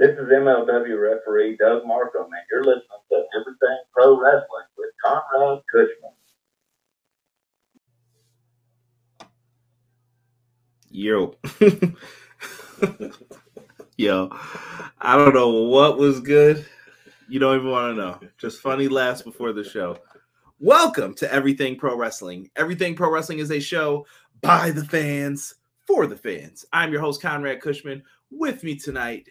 This is MLW referee Doug Markham, and you're listening to Everything Pro Wrestling with Conrad Cushman. Yo. Yo. I don't know what was good. You don't even want to know. Just funny laughs before the show. Welcome to Everything Pro Wrestling. Everything Pro Wrestling is a show by the fans for the fans. I'm your host, Conrad Cushman. With me tonight,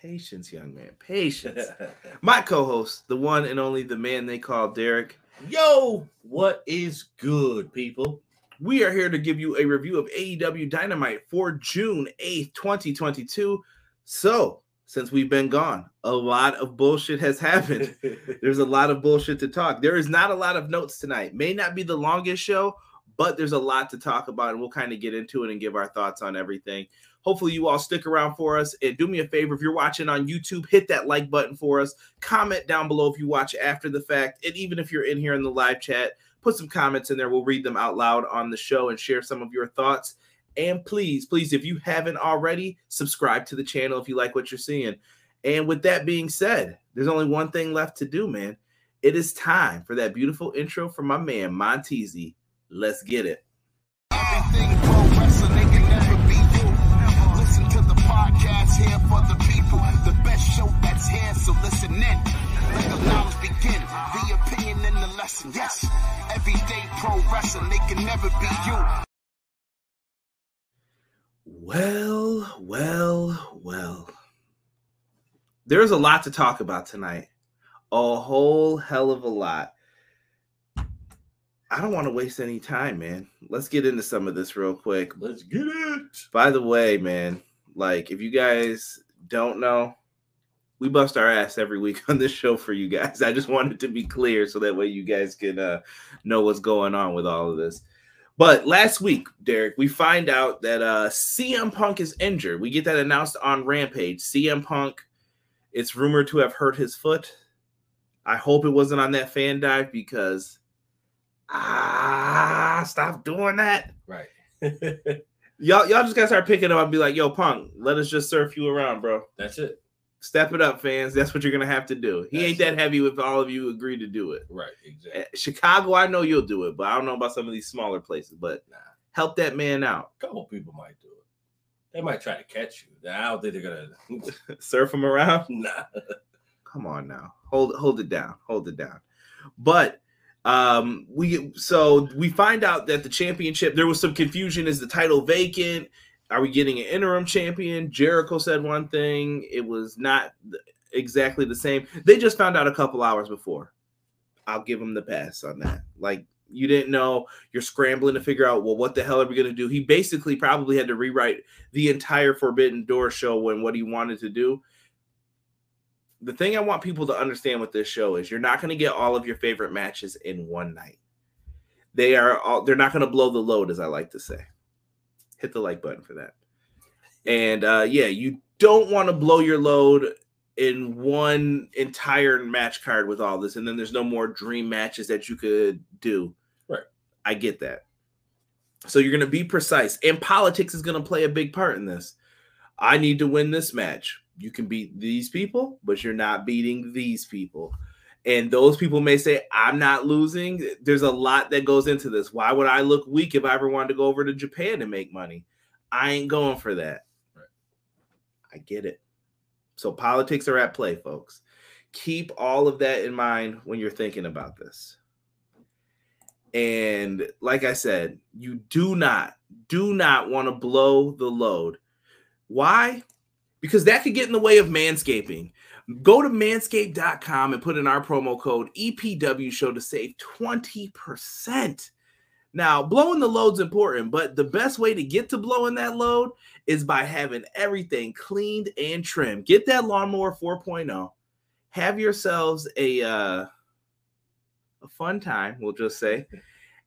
patience, young man, patience. My co host, the one and only the man they call Derek. Yo, what is good, people? We are here to give you a review of AEW Dynamite for June 8th, 2022. So, since we've been gone, a lot of bullshit has happened. There's a lot of bullshit to talk. There is not a lot of notes tonight. May not be the longest show, but there's a lot to talk about, and we'll kind of get into it and give our thoughts on everything. Hopefully, you all stick around for us. And do me a favor if you're watching on YouTube, hit that like button for us. Comment down below if you watch after the fact. And even if you're in here in the live chat, put some comments in there. We'll read them out loud on the show and share some of your thoughts. And please, please, if you haven't already, subscribe to the channel if you like what you're seeing. And with that being said, there's only one thing left to do, man. It is time for that beautiful intro from my man, Montezi. Let's get it. Here for the people. The best show that's here, so listen in. Let the knowledge begin. The opinion and the lesson. Yes, everyday pro wrestling, they can never be you. Well, well, well. There's a lot to talk about tonight. A whole hell of a lot. I don't want to waste any time, man. Let's get into some of this real quick. Let's get it. By the way, man, like if you guys don't know, we bust our ass every week on this show for you guys. I just wanted to be clear so that way you guys can uh, know what's going on with all of this. But last week, Derek, we find out that uh, CM Punk is injured. We get that announced on Rampage. CM Punk, it's rumored to have hurt his foot. I hope it wasn't on that fan dive because ah, stop doing that. Right. Y'all, y'all just gotta start picking up and be like, "Yo, Punk, let us just surf you around, bro. That's it. Step it up, fans. That's what you're gonna have to do. He ain't That's that heavy if all of you agree to do it. Right. Exactly. Eh, Chicago, I know you'll do it, but I don't know about some of these smaller places. But Nah. help that man out. A couple people might do it. They might try to catch you. I don't think they're gonna. Surf him around. nah. Come on now. Hold hold it down. Hold it down. But um we so we find out that the championship there was some confusion. Is the title vacant? Are we getting an interim champion? Jericho said one thing. It was not exactly the same. They just found out a couple hours before. I'll give him the pass on that. Like you didn't know. You're scrambling to figure out well what the hell are we going to do? He basically probably had to rewrite the entire forbidden door show when what he wanted to do the thing I want people to understand with this show is you're not going to get all of your favorite matches in one night. They are all they're not going to blow the load, as I like to say. Hit the like button for that. And uh yeah, you don't want to blow your load in one entire match card with all this, and then there's no more dream matches that you could do. Right. I get that. So you're going to be precise, and politics is going to play a big part in this. I need to win this match. You can beat these people, but you're not beating these people. And those people may say, I'm not losing. There's a lot that goes into this. Why would I look weak if I ever wanted to go over to Japan and make money? I ain't going for that. Right. I get it. So politics are at play, folks. Keep all of that in mind when you're thinking about this. And like I said, you do not, do not want to blow the load. Why? Because that could get in the way of manscaping. Go to manscaped.com and put in our promo code EPW show to save 20%. Now, blowing the load's important, but the best way to get to blowing that load is by having everything cleaned and trimmed. Get that lawnmower 4.0. Have yourselves a uh, a fun time, we'll just say,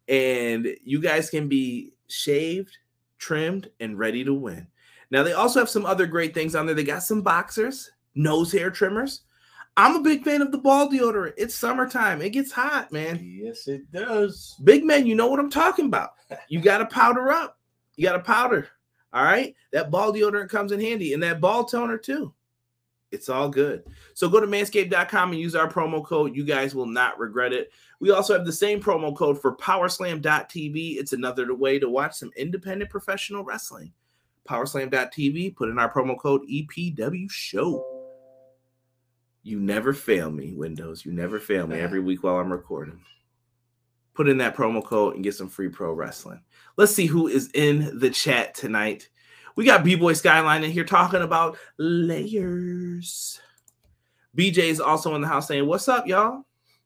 and you guys can be shaved, trimmed, and ready to win. Now they also have some other great things on there. They got some boxers, nose hair trimmers. I'm a big fan of the ball deodorant. It's summertime. It gets hot, man. Yes, it does. Big men, you know what I'm talking about. You got to powder up. You got to powder. All right. That ball deodorant comes in handy and that ball toner too. It's all good. So go to manscaped.com and use our promo code. You guys will not regret it. We also have the same promo code for powerslam.tv. It's another way to watch some independent professional wrestling. Powerslam.tv, put in our promo code EPW show. You never fail me, Windows. You never fail me every week while I'm recording. Put in that promo code and get some free pro wrestling. Let's see who is in the chat tonight. We got B Boy Skyline in here talking about layers. BJ is also in the house saying, What's up, y'all?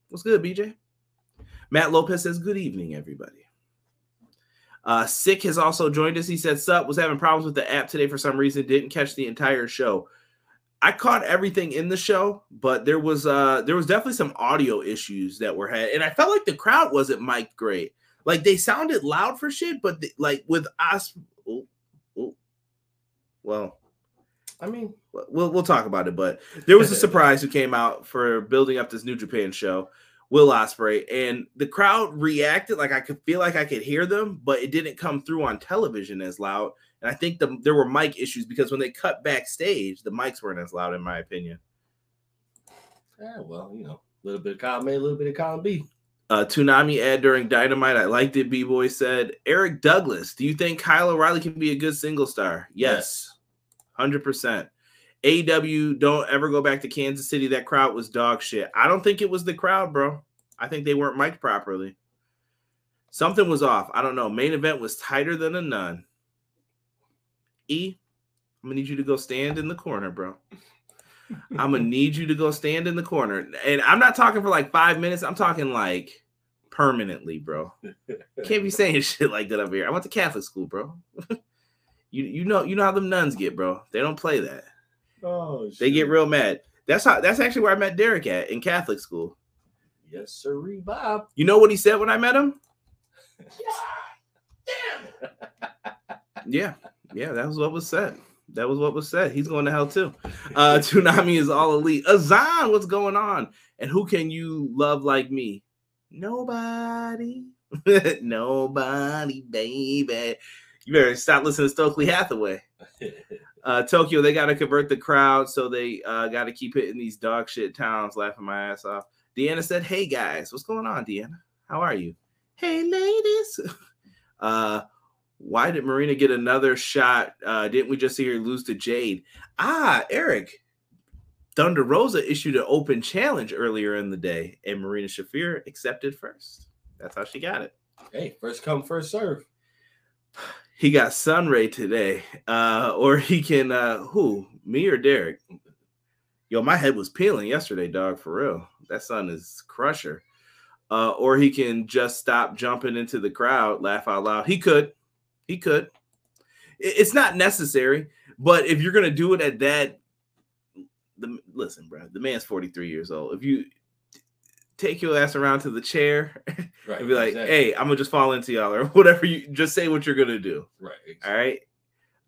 What's good, BJ? Matt Lopez says, Good evening, everybody. Uh, Sick has also joined us. He said, Sup, was having problems with the app today for some reason, didn't catch the entire show. I caught everything in the show, but there was uh there was definitely some audio issues that were had, and I felt like the crowd wasn't mic'd great. Like they sounded loud for shit, but the, like with us, oh, oh, well, I mean, we'll we'll talk about it. But there was a surprise who came out for building up this New Japan show, Will Ospreay, and the crowd reacted like I could feel like I could hear them, but it didn't come through on television as loud. And I think the, there were mic issues because when they cut backstage, the mics weren't as loud, in my opinion. yeah, well, you know, a little bit of column A, a little bit of column B. Uh, Toonami ad during Dynamite. I liked it. B Boy said. Eric Douglas, do you think Kyle O'Reilly can be a good single star? Yes, hundred percent. AW, don't ever go back to Kansas City. That crowd was dog shit. I don't think it was the crowd, bro. I think they weren't mic'd properly. Something was off. I don't know. Main event was tighter than a nun. E, I'm gonna need you to go stand in the corner, bro. I'm gonna need you to go stand in the corner. And I'm not talking for like five minutes, I'm talking like permanently, bro. Can't be saying shit like that up here. I went to Catholic school, bro. you you know you know how them nuns get, bro. They don't play that. Oh, They get real mad. That's how that's actually where I met Derek at in Catholic school. yes, sir, Bob. You know what he said when I met him? Yeah, yeah, that was what was said. That was what was said. He's going to hell too. Uh Toonami is all elite. Azan, what's going on? And who can you love like me? Nobody. Nobody, baby. You better stop listening to Stokely Hathaway. Uh Tokyo, they gotta convert the crowd, so they uh gotta keep hitting these dog shit towns, laughing my ass off. Deanna said, Hey guys, what's going on, Deanna? How are you? Hey ladies. Uh why did Marina get another shot? Uh, didn't we just see her lose to Jade? Ah, Eric. Thunder Rosa issued an open challenge earlier in the day, and Marina Shafir accepted first. That's how she got it. hey, first come, first serve. He got Sunray today. Uh, or he can uh who? Me or Derek? Yo, my head was peeling yesterday, dog, for real. That sun is crusher. Uh, or he can just stop jumping into the crowd, laugh out loud. He could. He could. It's not necessary, but if you're gonna do it at that, the listen, bro, the man's 43 years old. If you take your ass around to the chair Right. and be like, exactly. "Hey, I'm gonna just fall into y'all," or whatever you just say what you're gonna do. right. All Exactly. right.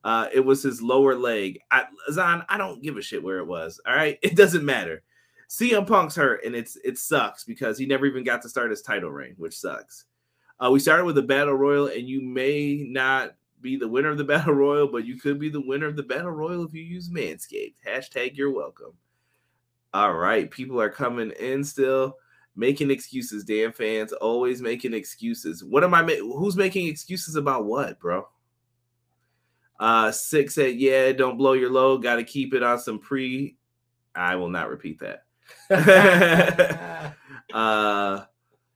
Uh, it was his lower leg. I, Zan, I don't give a shit where it was. All right, it doesn't matter. CM Punk's hurt, and it's it sucks because he never even got to start his title reign, which sucks. Uh, we started with a battle royal, and you may not be the winner of the battle royal, but you could be the winner of the battle royal if you use Manscaped. Hashtag you're welcome. All right, people are coming in still, making excuses. Damn fans, always making excuses. What am I? Ma- who's making excuses about what, bro? Uh, six said, "Yeah, don't blow your load. Got to keep it on some pre." I will not repeat that. uh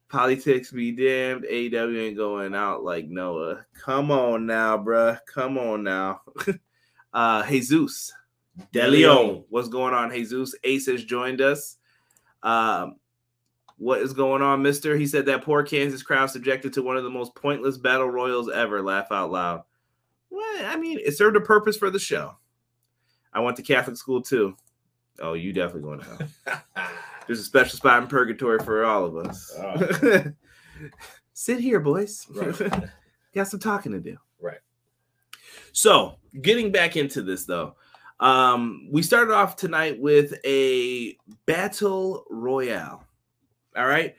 politics be damned AW ain't going out like Noah. Come on now, bruh. Come on now. uh Jesus De Leon. What's going on, Jesus? Ace has joined us. Um what is going on, mister? He said that poor Kansas crowd subjected to one of the most pointless battle royals ever. Laugh out loud. Well, I mean, it served a purpose for the show. I went to Catholic school too. Oh, you definitely going to hell. There's a special spot in purgatory for all of us. Oh. Sit here, boys. Right. Got some talking to do. Right. So, getting back into this though, um, we started off tonight with a battle royale. All right.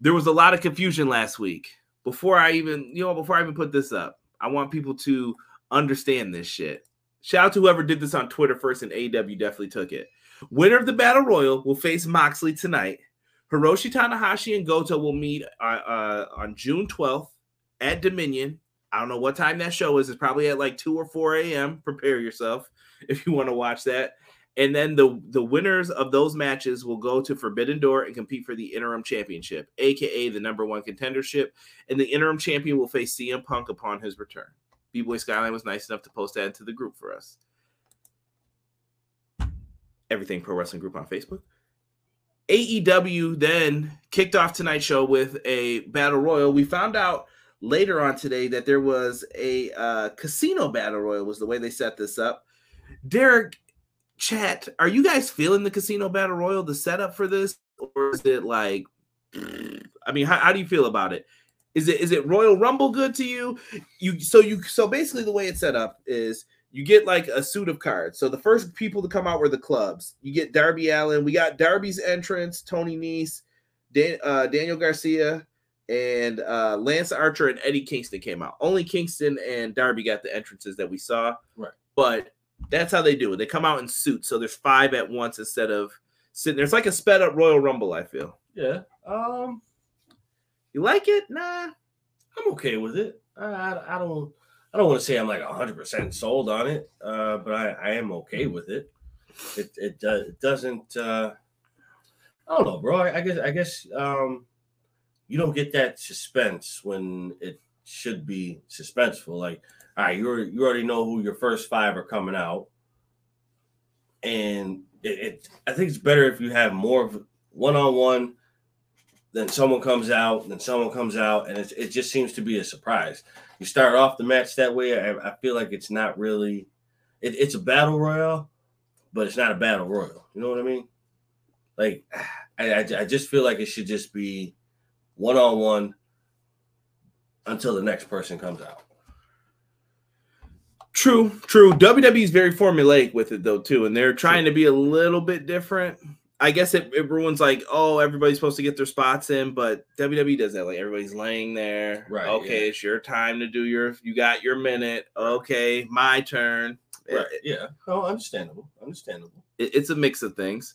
There was a lot of confusion last week. Before I even, you know, before I even put this up, I want people to understand this shit. Shout out to whoever did this on Twitter first, and AEW definitely took it. Winner of the Battle Royal will face Moxley tonight. Hiroshi Tanahashi and Goto will meet uh, uh, on June 12th at Dominion. I don't know what time that show is. It's probably at like 2 or 4 a.m. Prepare yourself if you want to watch that. And then the, the winners of those matches will go to Forbidden Door and compete for the interim championship, aka the number one contendership. And the interim champion will face CM Punk upon his return. B Boy Skyline was nice enough to post that into the group for us. Everything Pro Wrestling Group on Facebook. AEW then kicked off tonight's show with a battle royal. We found out later on today that there was a uh, casino battle royal, was the way they set this up. Derek, chat, are you guys feeling the casino battle royal, the setup for this, or is it like, I mean, how, how do you feel about it? Is it is it Royal Rumble good to you? You so you so basically the way it's set up is you get like a suit of cards. So the first people to come out were the clubs. You get Darby Allin. We got Darby's entrance, Tony Nese, Dan, uh, Daniel Garcia, and uh, Lance Archer and Eddie Kingston came out. Only Kingston and Darby got the entrances that we saw. Right. But that's how they do it. They come out in suits. So there's five at once instead of sitting there. It's like a sped up Royal Rumble, I feel. Yeah. Um, You like it? Nah. I'm okay with it. I, I, I don't I don't want to say I'm like 100 percent sold on it, uh, but I, I am okay with it. It it, do, it doesn't. Uh, I don't know, bro. I, I guess I guess um, you don't get that suspense when it should be suspenseful. Like, all right, you you already know who your first five are coming out, and it, it I think it's better if you have more of one on one then someone comes out, then someone comes out, and it, it just seems to be a surprise. You start off the match that way. I, I feel like it's not really, it, it's a battle royal, but it's not a battle royal. You know what I mean? Like, I, I, I just feel like it should just be one on one until the next person comes out. True, true. WWE is very formulaic with it though too, and they're trying to be a little bit different. I guess it, it ruins like, oh, everybody's supposed to get their spots in, but WWE does that. Like everybody's laying there. Right, Okay, yeah. it's your time to do your. You got your minute. Okay, my turn. Right. It- Yeah. Oh, understandable. Understandable. it- it's a mix of things.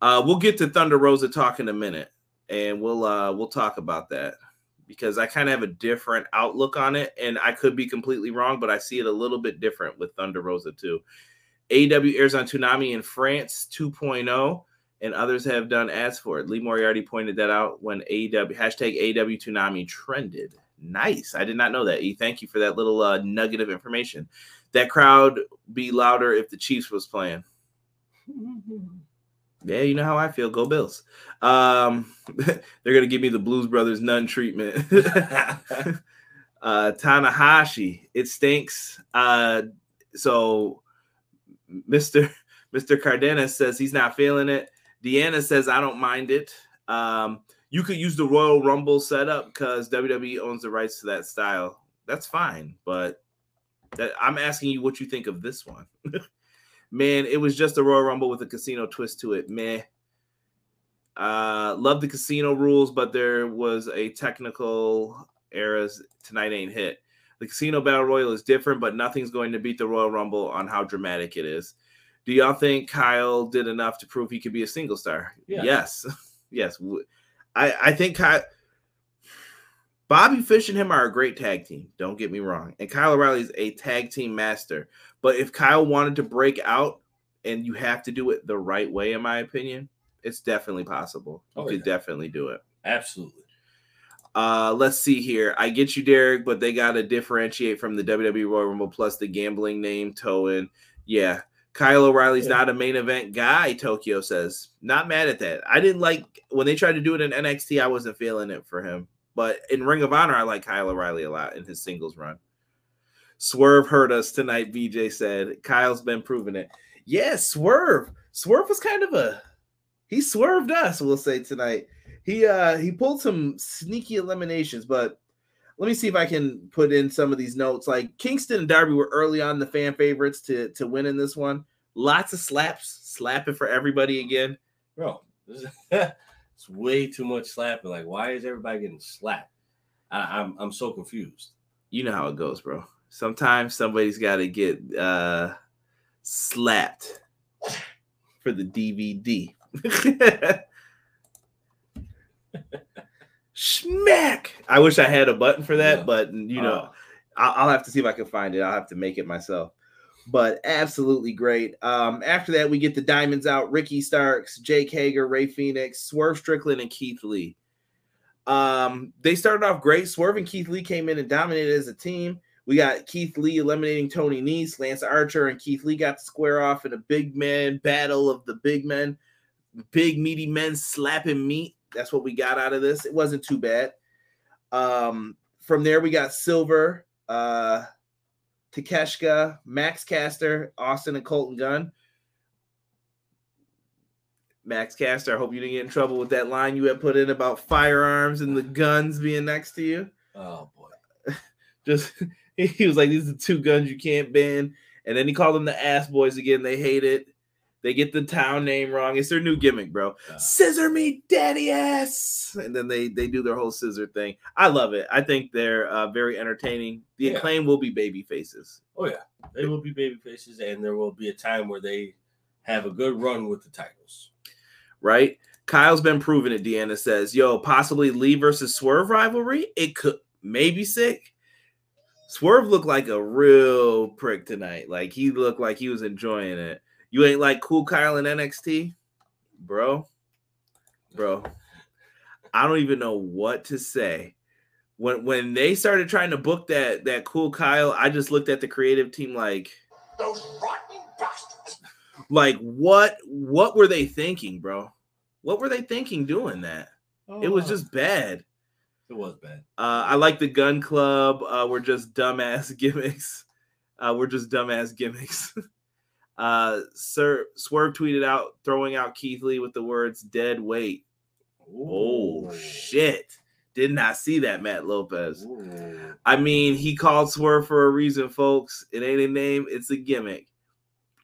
Uh, we'll get to Thunder Rosa talk in a minute, and we'll uh, we'll talk about that because I kind of have a different outlook on it, and I could be completely wrong, but I see it a little bit different with Thunder Rosa too. AEW airs on Toonami in France 2.0, and others have done ads for it. Lee Moriarty pointed that out when AEW hashtag AEW Toonami trended. Nice. I did not know that. E, thank you for that little uh, nugget of information. That crowd be louder if the Chiefs was playing. Yeah, you know how I feel. Go Bills. Um, they're gonna give me the Blues Brothers nun treatment. uh, Tanahashi, it stinks. Uh, so Mister Mister Cardenas says he's not feeling it. Deanna says I don't mind it. Um, you could use the Royal Rumble setup because WWE owns the rights to that style. That's fine, but that I'm asking you what you think of this one. Man, it was just a Royal Rumble with a casino twist to it. Meh. Uh, love the casino rules, but there was a technical errors tonight ain't hit. The casino battle royal is different, but nothing's going to beat the Royal Rumble on how dramatic it is. Do y'all think Kyle did enough to prove he could be a single star? Yeah. Yes, yes. I think Kyle, Bobby Fish and him are a great tag team. Don't get me wrong, and Kyle O'Reilly is a tag team master. But if Kyle wanted to break out, and you have to do it the right way, in my opinion, it's definitely possible. You Oh, could yeah. definitely do it. Absolutely. Uh, let's see here. I get you, Derek, but they got to differentiate from the WWE Royal Rumble plus the gambling name Toen. Yeah, Kyle O'Reilly's Yeah. not a main event guy. Tokyo says not mad at that. I didn't like when they tried to do it in NXT. I wasn't feeling it for him, but in Ring of Honor, I like Kyle O'Reilly a lot in his singles run. Swerve hurt us tonight. BJ said Kyle's been proving it. Yeah, Swerve. Swerve was kind of a he swerved us. We'll say tonight he uh he pulled some sneaky eliminations but let me see if i can put in some of these notes like kingston and darby were early on the fan favorites to to win in this one lots of slaps slapping for everybody again Bro, it's way too much slapping. Like, why is everybody getting slapped? I, I'm I'm so confused. you know how it goes bro Sometimes somebody's got to get uh, slapped for the DVD. Smack! I wish I had a button for that, Yeah. but you know, Uh, I'll, I'll have to see if I can find it. I'll have to make it myself. But absolutely great. Um, after that, we get the diamonds out: Ricky Starks, Jake Hager, Rey Fenix, Swerve Strickland, and Keith Lee. Um, they started off great. Swerve and Keith Lee came in and dominated as a team. We got Keith Lee eliminating Tony Nese, Lance Archer, and Keith Lee got to square off in a big man battle of the big men, big meaty men slapping meat. That's what we got out of this. It wasn't too bad. Um, from there, we got Silver, uh, Takeshita, Max Caster, Austin, and Colten Gunn. Max Caster, I hope you didn't get in trouble with that line you had put in about firearms and the guns being next to you. oh boy. Just he was like, "These are two guns you can't ban," and then he called them the ass boys again. They hate it. They get the town name wrong. It's their new gimmick, bro. Yeah. Scissor me, daddy ass, and then they they do their whole scissor thing. I love it. I think they're uh, very entertaining. The Yeah. acclaim will be baby faces, Oh yeah. They will be baby faces, and there will be a time where they have a good run with the titles. right? Kyle's been proving it. Deanna says, "Yo, possibly Lee versus Swerve rivalry. It could maybe sick." Swerve looked like a real prick tonight. Like he looked like he was enjoying it. You ain't like cool Kyle in NXT, bro, bro. I don't even know what to say. When when they started trying to book that that cool Kyle, I just looked at the creative team like, Those rotten bastards. like what what were they thinking, bro? What were they thinking doing that? It was Oh, just bad. It was bad. Uh, I like the gun club. Uh, we're just dumbass gimmicks. Uh, we're just dumbass gimmicks. uh, Sir Swerve tweeted out throwing out Keith Lee with the words "dead weight." Oh shit! Did not see that, Matt Lopez. Ooh. I mean, he called Swerve for a reason, folks. It ain't a name; it's a gimmick.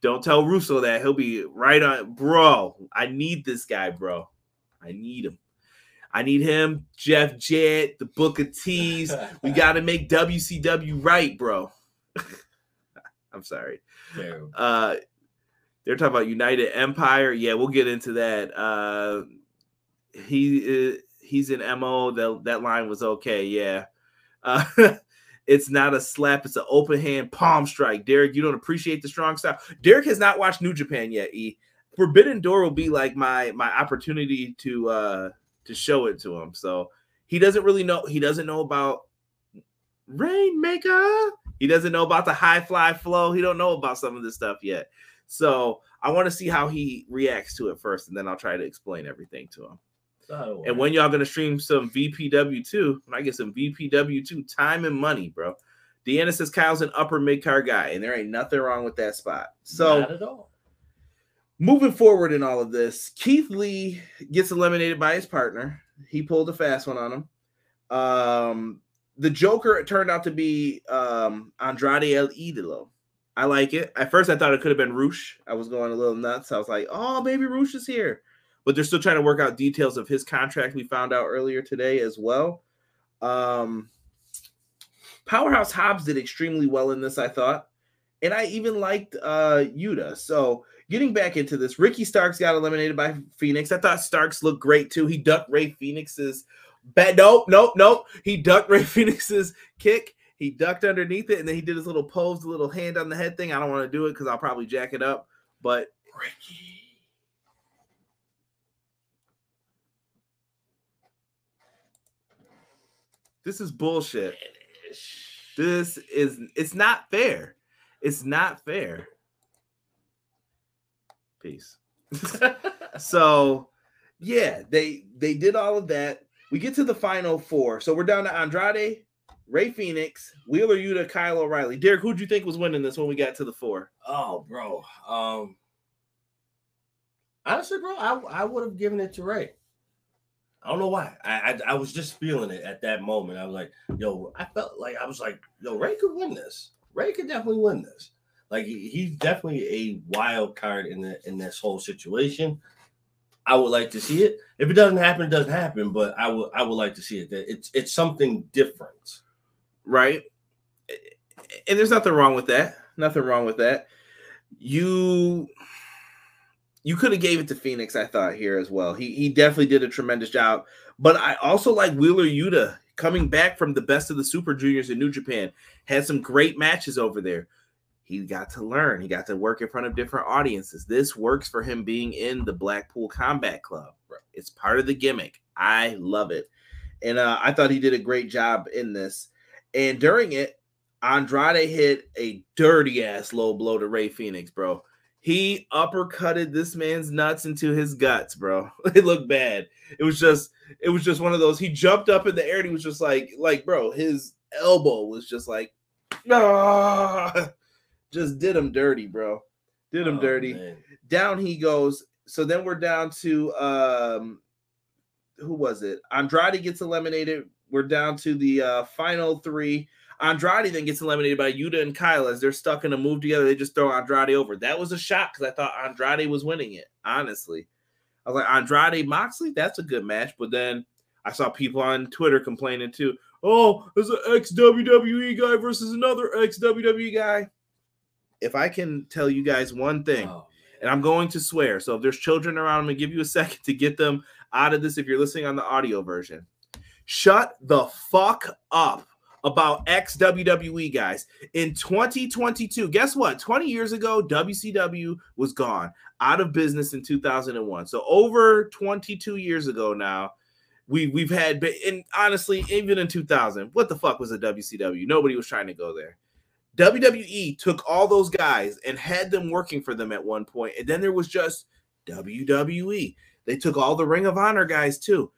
Don't tell Russo that he'll be right on, bro. I need this guy, bro. I need him. I need him, Jeff Jett, the Book of Tees. We got to make WCW right, bro. I'm sorry. Terrible. Uh, they're talking about United Empire. Yeah, we'll get into that. Uh, he uh, he's in mo. That that line was okay. Yeah. Uh, it's not a slap. It's an open hand palm strike. Derek, you don't appreciate the strong style. Derek has not watched New Japan yet. E Forbidden Door will be like my my opportunity to uh to show it to him. So he doesn't really know. He doesn't know about Rainmaker. He doesn't know about the high fly flow. He don't know about some of this stuff yet. So I want to see how he reacts to it first, and then I'll try to explain everything to him. Oh, And when y'all gonna stream some VPW two, when I get some VPW two time and money, bro. Deanna says Kyle's an upper mid card guy, and there ain't nothing wrong with that spot. So not at all. Moving forward in all of this, Keith Lee gets eliminated by his partner. He pulled a fast one on him. Um, the Joker turned out to be um, Andrade El Idolo. I like it. At first, I thought it could have been Roosh. I was going a little nuts. I was like, "Oh, maybe Roosh is here," but they're still trying to work out details of his contract. We found out earlier today as well. Um, Powerhouse Hobbs did extremely well in this, I thought, and I even liked uh, Yuta. So getting back into this, Ricky Starks got eliminated by Fenix. I thought Starks looked great too. He ducked Rey Fenix's bad. Nope, nope, nope. He ducked Rey Fenix's kick. He ducked underneath it, and then he did his little pose, the little hand on the head thing. I don't want to do it because I'll probably jack it up. But Ricky. This is bullshit. This is it's not fair. It's not fair. Peace. so yeah, they they did all of that. We get to the final four. So we're down to Andrade, Rey Fenix, Wheeler Yuta, Kyle O'Reilly. Derek, who'd you think was winning this when we got to the four? Oh, bro. Um, honestly, bro, I I would have given it to Rey. I don't know why. I, I I was just feeling it at that moment. I was like, yo, I felt like I was like, yo, Rey could win this. Rey could definitely win this. Like he's definitely a wild card in the in this whole situation. I would like to see it. If it doesn't happen, it doesn't happen. But I would I would like to see it. It's it's something different. Right? and there's nothing wrong with that. Nothing wrong with that. You you could have gave it to Fenix, I thought here as well. He he definitely did a tremendous job. But I also like Wheeler Yuta coming back from the best of the Super Juniors in New Japan. Had some great matches over there. He got to learn. He got to work in front of different audiences. This works for him being in the Blackpool Combat Club. It's part of the gimmick. I love it. And uh, I thought he did a great job in this. And during it, Andrade hit a dirty ass low blow to Rey Fenix, bro. He uppercutted this man's nuts into his guts, bro. It looked bad. It was just, it was just one of those. He jumped up in the air and he was just like, like, bro, his elbow was just like, ah, just did him dirty, bro. Did him Oh, dirty. man. Down he goes. So then we're down to um, who was it? Andrade gets eliminated. We're down to the uh, final three. Andrade then gets eliminated by Yuta and Kyle as they're stuck in a move together. They just throw Andrade over. That was a shock because I thought Andrade was winning it. Honestly, I was like Andrade Moxley. That's a good match. But then I saw people on Twitter complaining too. Oh, there's an ex WWE guy versus another ex WWE guy. If I can tell you guys one thing, Oh, and I'm going to swear. So if there's children around, I'm gonna give you a second to get them out of this. If you're listening on the audio version, shut the fuck up about ex WWE guys in 2022. Guess what? 20 years ago, WCW was gone out of business in 2001. So over 22 years ago now. We, we've had, and honestly, even in 2000, what the fuck was a WCW? Nobody was trying to go there. WWE took all those guys and had them working for them at one point, and then there was just WWE. They took all the Ring of Honor guys too.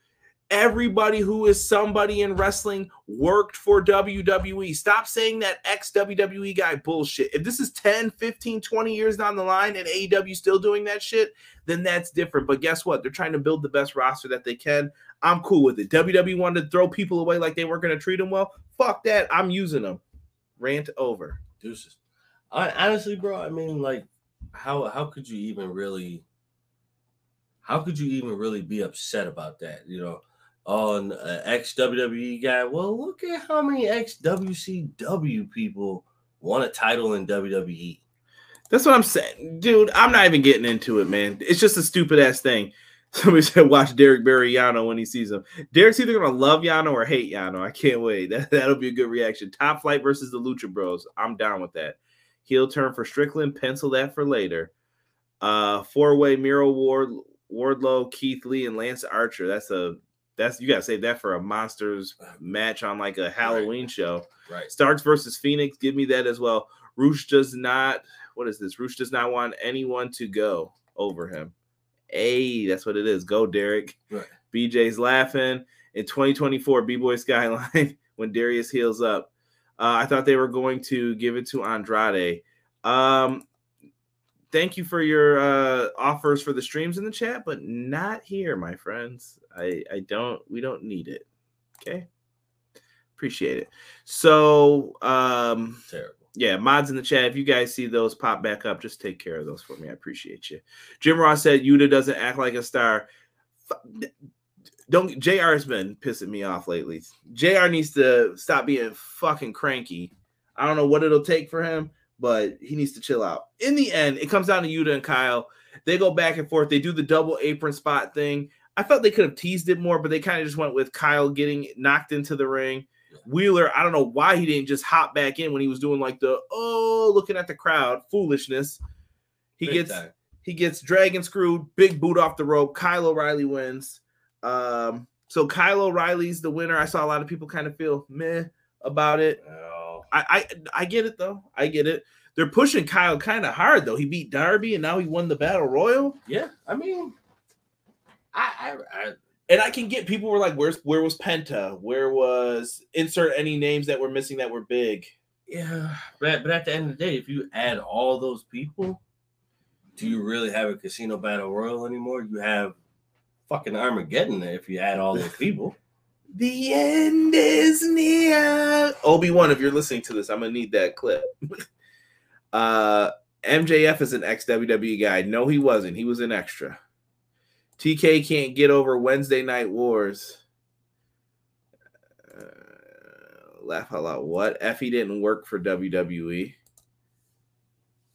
Everybody who is somebody in wrestling worked for WWE. Stop saying that ex WWE guy bullshit. If this is 10, 15, 20 years down the line and AEW still doing that shit, then that's different. But guess what? They're trying to build the best roster that they can. I'm cool with it. WWE wanted to throw people away like they weren't going to treat them well. Fuck that. I'm using them. Rant over. Deuces. I, honestly, bro, I mean, like, how how could you even really, how could you even really be upset about that? You know, on an ex WWE guy. Well, look at how many ex WCW people won a title in. WWE. That's what I'm saying, dude. I'm not even getting into it, man. It's just a stupid ass thing. Somebody said, "Watch Derek bury Yano when he sees him." Derek's either gonna love Yano or hate Yano. I can't wait. That that'll be a good reaction. Top Flight versus the Lucha Bros. I'm down with that. Heel turn for Strickland. Pencil that for later. Uh, four way Miro Ward, Wardlow, Keith Lee, and Lance Archer. That's a that's you gotta save that for a monsters match on like a Halloween show. Right. Starks versus Fenix. Give me that as well. Roosh does not. What is this? Roosh does not want anyone to go over him. Hey, that's what it is. Go, Derek. Right. BJ's laughing. In 2024, B Boy Skyline, when Darius heals up, uh, I thought they were going to give it to Andrade. Um, thank you for your uh, offers for the streams in the chat, but not here, my friends. I I don't. We don't need it. Okay. Appreciate it. So, um, Terrible. Yeah, mods in the chat. If you guys see those pop back up, just take care of those for me. I appreciate you. Jim Ross said Yuta doesn't act like a star. Don't JR has been pissing me off lately. JR needs to stop being fucking cranky. I don't know what it'll take for him, but he needs to chill out. In the end, it comes down to Yuta and Kyle. They go back and forth. They do the double apron spot thing. I felt they could have teased it more, but they kind of just went with Kyle getting knocked into the ring. Wheeler, I don't know why he didn't just hop back in when he was doing like the oh, looking at the crowd foolishness. He Big gets time. he gets dragon screwed, big boot off the rope. Kyle O'Reilly wins. Um, so Kyle O'Reilly's the winner. I saw a lot of people kind of feel meh about it. Oh, I I, I get it though. I get it. They're pushing Kyle kind of hard though. He beat Darby and now he won the battle royal. yeah. I mean, I, I, I And I can get people were like, "Where's where was Penta? Where was insert any names that were missing that were big?" Yeah, but at, but at the end of the day, if you add all those people, do you really have a casino battle royal anymore? You have fucking Armageddon if you add all those people. The end is near. Obi Wan, if you're listening to this, I'm gonna need that clip. uh, MJF is an ex WWE guy. No, he wasn't. He was an extra. TK can't get over Wednesday Night Wars. Uh, laugh out loud. What? Effy didn't work for WWE.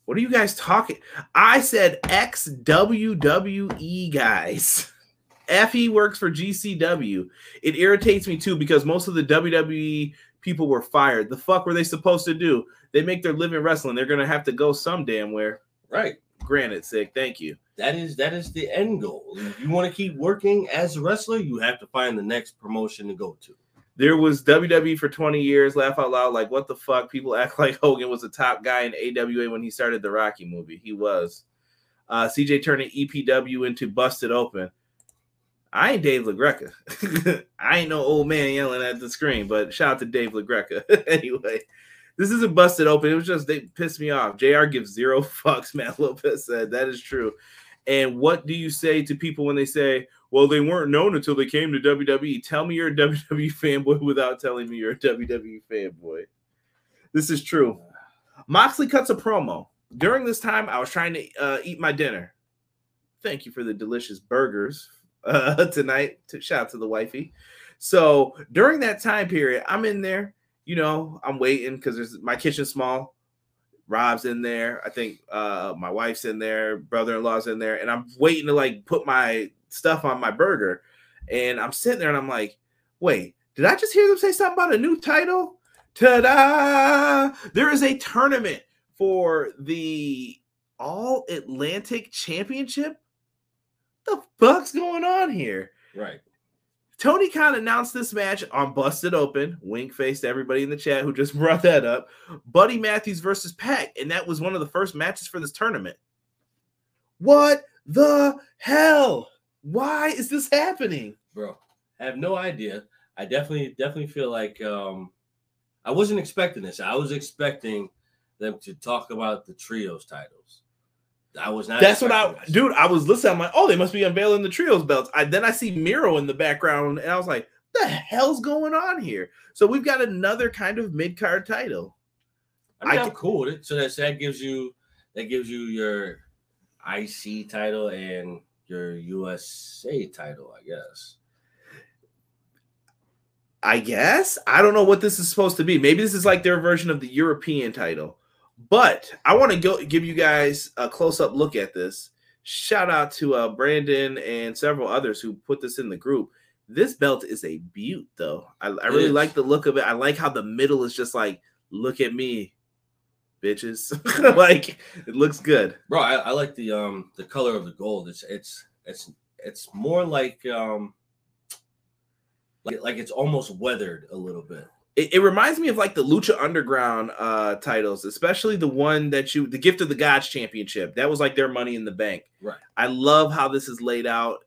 What are you guys talking? I said ex WWE guys. Effy works for GCW. It irritates me too because most of the WWE people were fired. The fuck were they supposed to do? They make their living wrestling. They're gonna have to go some damn where. Right. Granted, sick. Thank you. That is that is the end goal. If you want to keep working as a wrestler, you have to find the next promotion to go to. There was WWE for 20 years. Laugh out loud. Like, what the fuck? People act like Hogan was a top guy in AWA when he started the Rocky movie. He was. Uh, CJ turning EPW into Busted Open. I ain't Dave LaGreca. I ain't no old man yelling at the screen, but shout out to Dave LaGreca. anyway, this isn't busted open. It was just they pissed me off. JR gives zero fucks, Matt Lopez said. That is true. And what do you say to people when they say, well, they weren't known until they came to WWE? Tell me you're a WWE fanboy without telling me you're a WWE fanboy. This is true. Moxley cuts a promo. During this time, I was trying to uh, eat my dinner. Thank you for the delicious burgers uh, tonight. To, shout out to the wifey. So during that time period, I'm in there. You know, I'm waiting because there's my kitchen small. Rob's in there. I think uh, my wife's in there. Brother-in-law's in there, and I'm waiting to like put my stuff on my burger. And I'm sitting there, and I'm like, wait, did I just hear them say something about a new title? Ta-da! There is a tournament for the All Atlantic Championship the fuck's going on here? Right. Tony Khan announced this match on Busted Open. Wink face to everybody in the chat who just brought that up. Buddy Matthews versus Pac, and that was one of the first matches for this tournament. What the hell? Why is this happening? Bro, I have no idea. I definitely definitely feel like um I wasn't expecting this. I was expecting them to talk about the trios titles. I was not. That's what I, this. dude. I was listening. I'm like, oh, they must be unveiling the trios belts. I then I see Miro in the background, and I was like, the hell's going on here? So we've got another kind of mid card title. I mean, I I'm ca- cool with it. So that's that gives you that gives you your IC title and your USA title, I guess. I guess I don't know what this is supposed to be. Maybe this is like their version of the European title. But I want to go give you guys a close up look at this. Shout out to uh, Brandon and several others who put this in the group. This belt is a beaut, though. I, I really is. like the look of it. I like how the middle is just like, look at me, bitches. like it looks good. Bro, I, I like the um the color of the gold. It's it's it's it's more like um like like it's almost weathered a little bit. It, it reminds me of like the Lucha Underground uh titles, especially the one that you the Gift of the Gods Championship. That was like their money in the bank. Right. I love how this is laid out.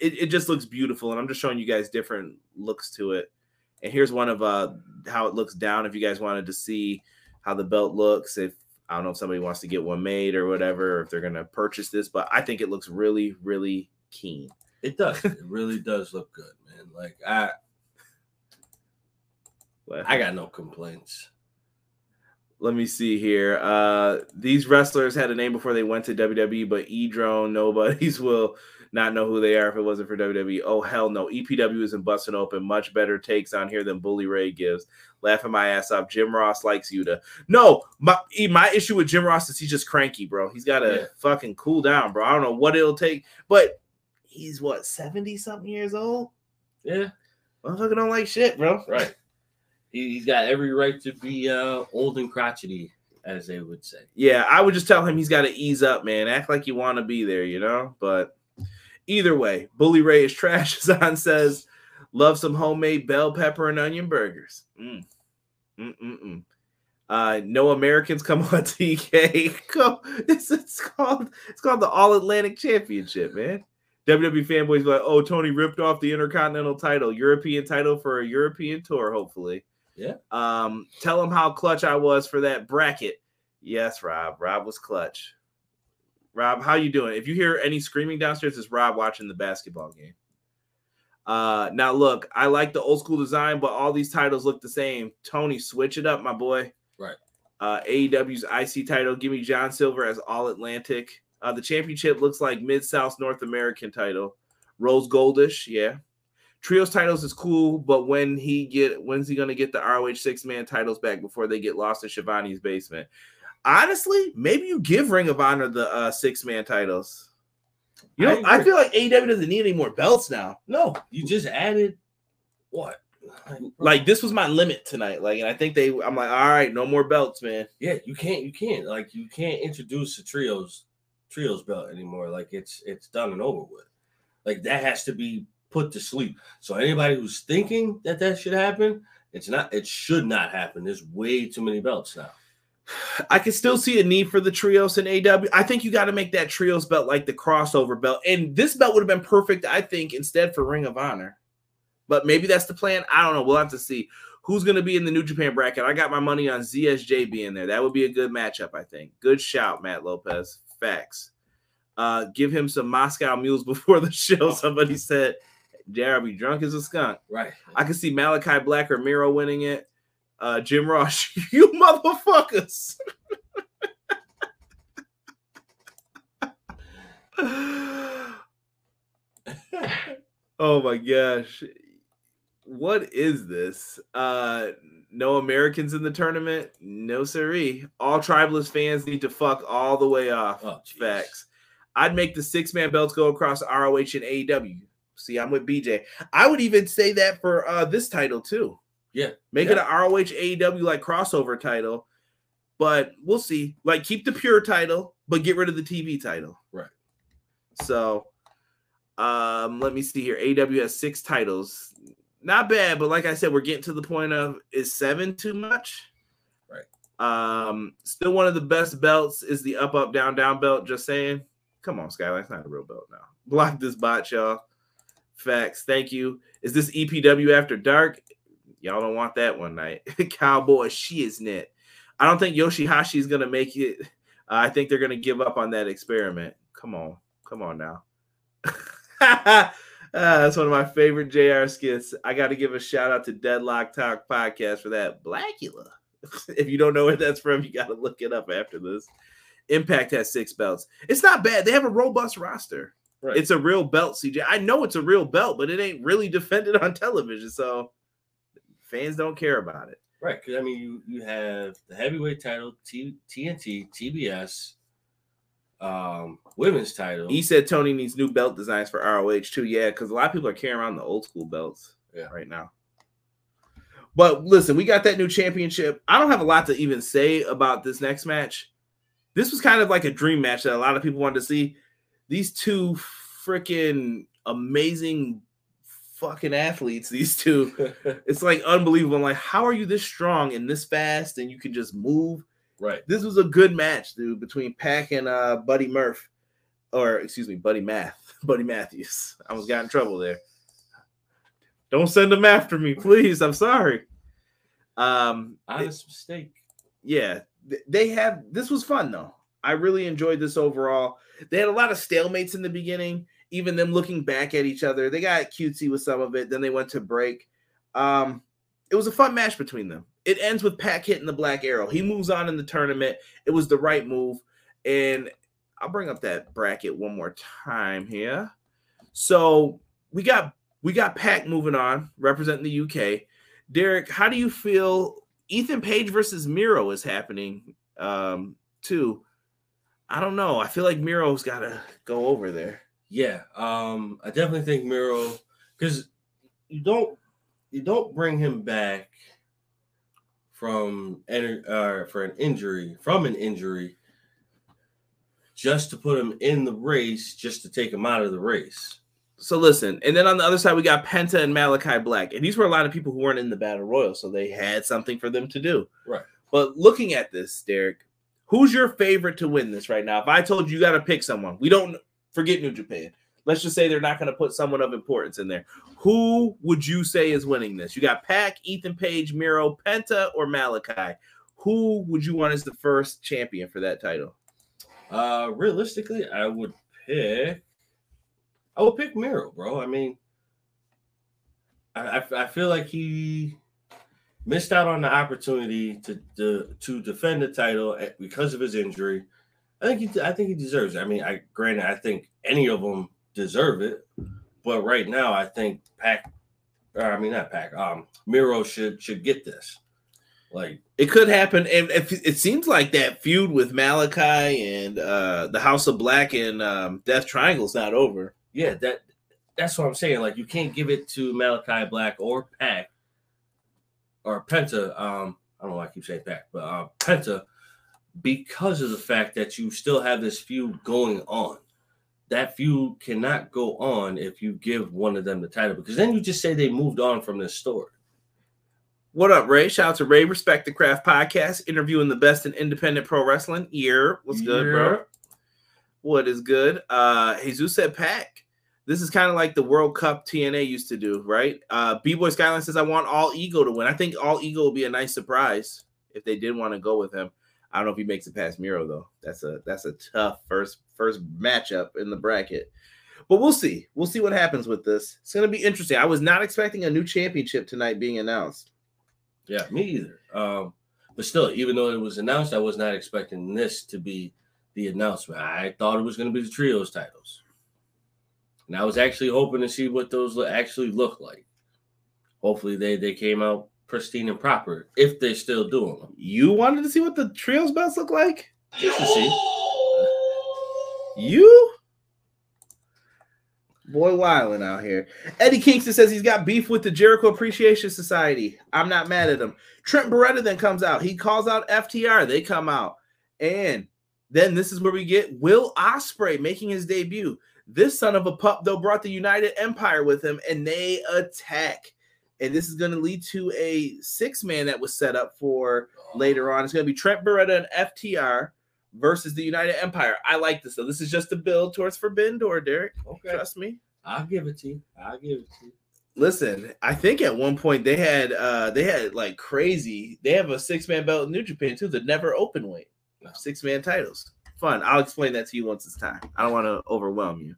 It, it just looks beautiful, and I'm just showing you guys different looks to it. And here's one of uh how it looks down. If you guys wanted to see how the belt looks, if I don't know if somebody wants to get one made or whatever, or if they're gonna purchase this, but I think it looks really, really keen. It does. it really does look good, man. Like I I got no complaints. let me see here. Uh these wrestlers had a name before they went to WWE, but E-Drone, nobodies will not know who they are if it wasn't for WWE. Oh hell no. EPW isn't busting open. Much better takes on here than Bully Ray gives. Laughing my ass off. Jim Ross likes you to no. My my issue with Jim Ross is he's just cranky, bro. He's got to Yeah. fucking cool down, bro. I don't know what it'll take, but he's what 70 something years old. Yeah, Motherfucker don't like shit, bro. right. He, he's got every right to be uh old and crotchety, as they would say. Yeah, I would just tell him he's got to ease up, man. Act like you want to be there, you know. But either way, Bully Ray is trash. Zahn says, "Love some homemade bell pepper and onion burgers." Mm. Mm-mm-mm. Uh, no Americans come on TK. Called it's called the All Atlantic Championship, man. WWE fanboys like, oh, Tony ripped off the Intercontinental title, European title for a European tour, hopefully. Yeah. Um, tell them how clutch I was for that bracket. Yes, Rob. Rob was clutch. Rob, how you doing? If you hear any screaming downstairs, it's Rob watching the basketball game. Uh, now look, I like the old school design, but all these titles look the same. Tony, switch it up, my boy. Right. Uh, AEW's IC title, give me John Silver as All Atlantic. Uh, the championship looks like Mid South North American title. Rose Goldish, yeah. Trios titles is cool, but when he get when's he gonna get the ROH six man titles back before they get lost in Shivani's basement? Honestly, maybe you give Ring of Honor the uh, six man titles. You know, I I, feel like AEW doesn't need any more belts now. No, you just added what? Like this was my limit tonight. Like, and I think they, I'm like, all right, no more belts, man. yeah, you can't, you can't, like, you can't introduce the trios trios belt anymore. Like, it's it's done and over with. Like, that has to be put to sleep. So anybody who's thinking that that should happen, it's not. It should not happen. There's way too many belts now. I can still see a need for the trios in AW. I think you got to make that trios belt like the crossover belt, and this belt would have been perfect, I think, instead for Ring of Honor. But maybe that's the plan. I don't know. We'll have to see who's going to be in the New Japan bracket. I got my money on ZSJ being there. That would be a good matchup, I think. Good shout, Matt Lopez. Facts. Uh, give him some Moscow mules before the show. Somebody said, "Darby drunk as a skunk." Right. I can see Malakai Black or Miro winning it. Uh, Jim Ross, you motherfuckers. oh my gosh. What is this? Uh no Americans in the tournament? No siree. All tribalist fans need to fuck all the way off. Oh. Facts. I'd make the six man belts go across ROH and AEW. See, I'm with BJ. I would even say that for uh this title too. Yeah. Make Yeah. it an ROH AEW like crossover title, but we'll see. Like keep the pure title, but get rid of the TV title. Right. So, um, let me see here. AEW has six titles. Not bad, but like I said, we're getting to the point of is seven too much? Right. Um, still one of the best belts is the up, up, down, down belt. Just saying. Come on, Skyline. It's not a real belt now. Block this bot, y'all. Facts. Thank you. Is this EPW after dark? Y'all don't want that one night. Cowboy Shiznit. I don't think Yoshihashi is gonna make it. Uh, I think they're gonna give up on that experiment. Come on, come on now. Ah, that's one of my favorite JR skits. I got to give a shout out to Deadlock Talk Podcast for that. Blackula. if you don't know where that's from, you got to look it up after this. Impact has six belts. It's not bad. They have a robust roster. Right. It's a real belt, CJ. I know it's a real belt, but it ain't really defended on television, so fans don't care about it. Right, because I mean, you you have the heavyweight title, T, TNT, TBS, um, women's title. He said Tony needs new belt designs for ROH too. Yeah, because a lot of people are carrying around the old school belts Yeah. right now. But listen, we got that new championship. I don't have a lot to even say about this next match. This was kind of like a dream match that a lot of people wanted to see. These two freaking amazing fucking athletes, these two. It's like unbelievable. I'm like, how are you this strong and this fast and you can just move? right. this was a good match, dude, between Pac and uh Buddy Murph, or excuse me, Buddy Math, Buddy Matthews. I almost got in trouble there. Don't send them after me, please. I'm sorry. Um, it- Honest mistake. yeah, they have. This was fun though. I really enjoyed this overall. They had a lot of stalemates in the beginning. Even them looking back at each other, they got cutesy with some of it. Then they went to break. Um, it was a fun match between them. It ends with Pac hitting the Black Arrow. He moves on in the tournament. It was the right move, and I'll bring up that bracket one more time here. So we got we got Pac moving on, representing the UK. Derek, how do you feel? Ethan Page versus Miro is happening um, too. I don't know. I feel like Miro's got to go over there. Yeah, um, I definitely think Miro because you don't you don't bring him back from uh, for an injury from an injury just to put him in the race, just to take him out of the race. So listen, and then on the other side we got Penta and Malakai Black, and these were a lot of people who weren't in the Battle Royal, so they had something for them to do. Right. But looking at this, Derek, who's your favorite to win this right now? If I told you, you got to pick someone, we don't forget New Japan. Let's just say they're not going to put someone of importance in there. Who would you say is winning this? You got Pac, Ethan Page, Miro, Penta, or Malakai. Who would you want as the first champion for that title? Uh, realistically, I would pick. I would pick Miro, bro. I mean, I, I, I feel like he missed out on the opportunity to, to to defend the title at- because of his injury. I think he I think he deserves it. I mean, I granted I think any of them deserve it, but right now I think Pac, or I mean not Pac, um, Miro should should get this. Like It could happen, and if it seems like that feud with Malakai and uh, the House of Black and um, Death Triangle's not over. yeah, that that's what I'm saying. Like you can't give it to Malakai Black or Pac or Penta. Um, I don't know why I keep saying Pac, but uh, Penta because of the fact that you still have this feud going on. That feud cannot go on if you give one of them the title because then you just say they moved on from this story. What up, Ray? Shout out to Ray, Respect the Craft podcast, interviewing the best in independent pro wrestling. Year, what's good, bro? What is good? Uh Jesus said Pac. This is kind of like the World Cup TNA used to do, right? Uh B-Boy Skyline says I want all ego to win. I think all ego will be a nice surprise if they did want to go with him. I don't know if he makes it past Miro though. That's a that's a tough first first matchup in the bracket. But we'll see. We'll see what happens with this. It's gonna be interesting. I was not expecting a new championship tonight being announced. Yeah, me either. Um, but still, even though it was announced, I was not expecting this to be the announcement. I thought it was to be the trios titles, and I was actually hoping to see what those actually look like. Hopefully, they they came out pristine and proper if they're still doing them. You wanted to see what the trios belts look like? Just to see. You? Boy wilding out here. Eddie Kingston says he's got beef with the Jericho Appreciation Society. I'm not mad at him. Trent Beretta then comes out. He calls out FTR. They come out. And then this is where we get Will Ospreay making his debut. This son of a pup, though, brought the United Empire with him and they attack. And this is going to lead to a six man that was set up for later on. It's going to be Trent Beretta and FTR versus the United Empire. I like this. So this is just a build towards Forbidden Door, Derek. Okay, Trust me. I'll give it to you. I'll give it to you. Listen, I think at one point they had uh they had like crazy. They have a six man belt in New Japan too, the NEVER Openweight, six man titles. Fun. I'll explain that to you once it's time. I don't want to overwhelm you.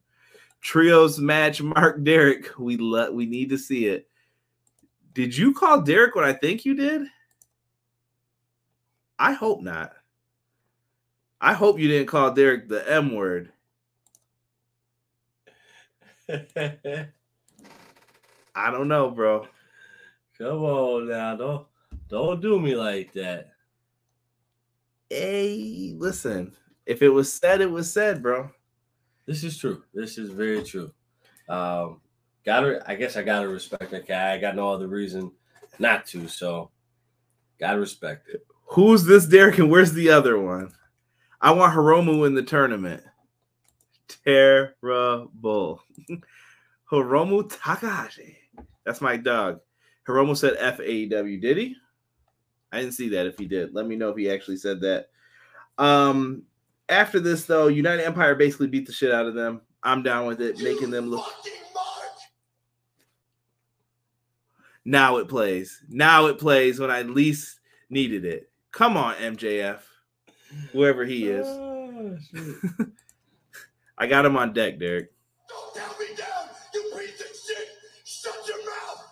Trios match, Mark Derek. We let we need to see it. Did you call Derek what I think you did? I hope not. I hope you didn't call Derek the M word. I don't know, bro. Come on now, don't don't do me like that. Hey, listen. If it was said, it was said, bro. This is true. This is very true. Um, gotta. I guess I gotta respect that guy. I got no other reason not to. So, gotta respect it. Who's this Derek and where's the other one? I want Hiromu in the tournament. Terrible. Hiromu Takahashi. That's my dog. Hiromu said F AEW. Did he? I didn't see that if he did. Let me know if he actually said that. Um, after this, though, United Empire basically beat the shit out of them. I'm down with it, making them look. Now it plays. Now it plays when I least needed it. Come on, MJF. Whoever he is. Oh. I got him on deck, Derek. Don't tell me down, you piece of shit! Shut your mouth!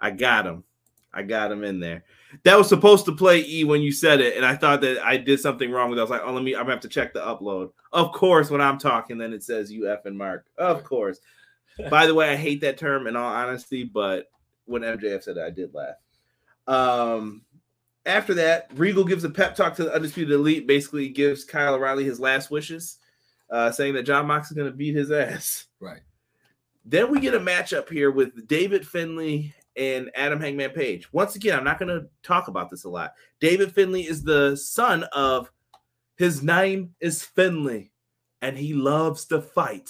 I got him. I got him in there. That was supposed to play E when you said it, and I thought that I did something wrong with it. I was like, oh, let me, I'm gonna have to check the upload. Of course, when I'm talking, then it says you F and Mark. Of course. By the way, I hate that term in all honesty, but when MJF said it, I did laugh. Um, after that, Regal gives a pep talk to the Undisputed Elite, basically gives Kyle O'Reilly his last wishes, uh, saying that Jon Mox is going to beat his ass. right. Then we get a matchup here with David Finlay and Adam Hangman Page. Once again, I'm not going to talk about this a lot. David Finlay is the son of his name is Finlay, and he loves to fight.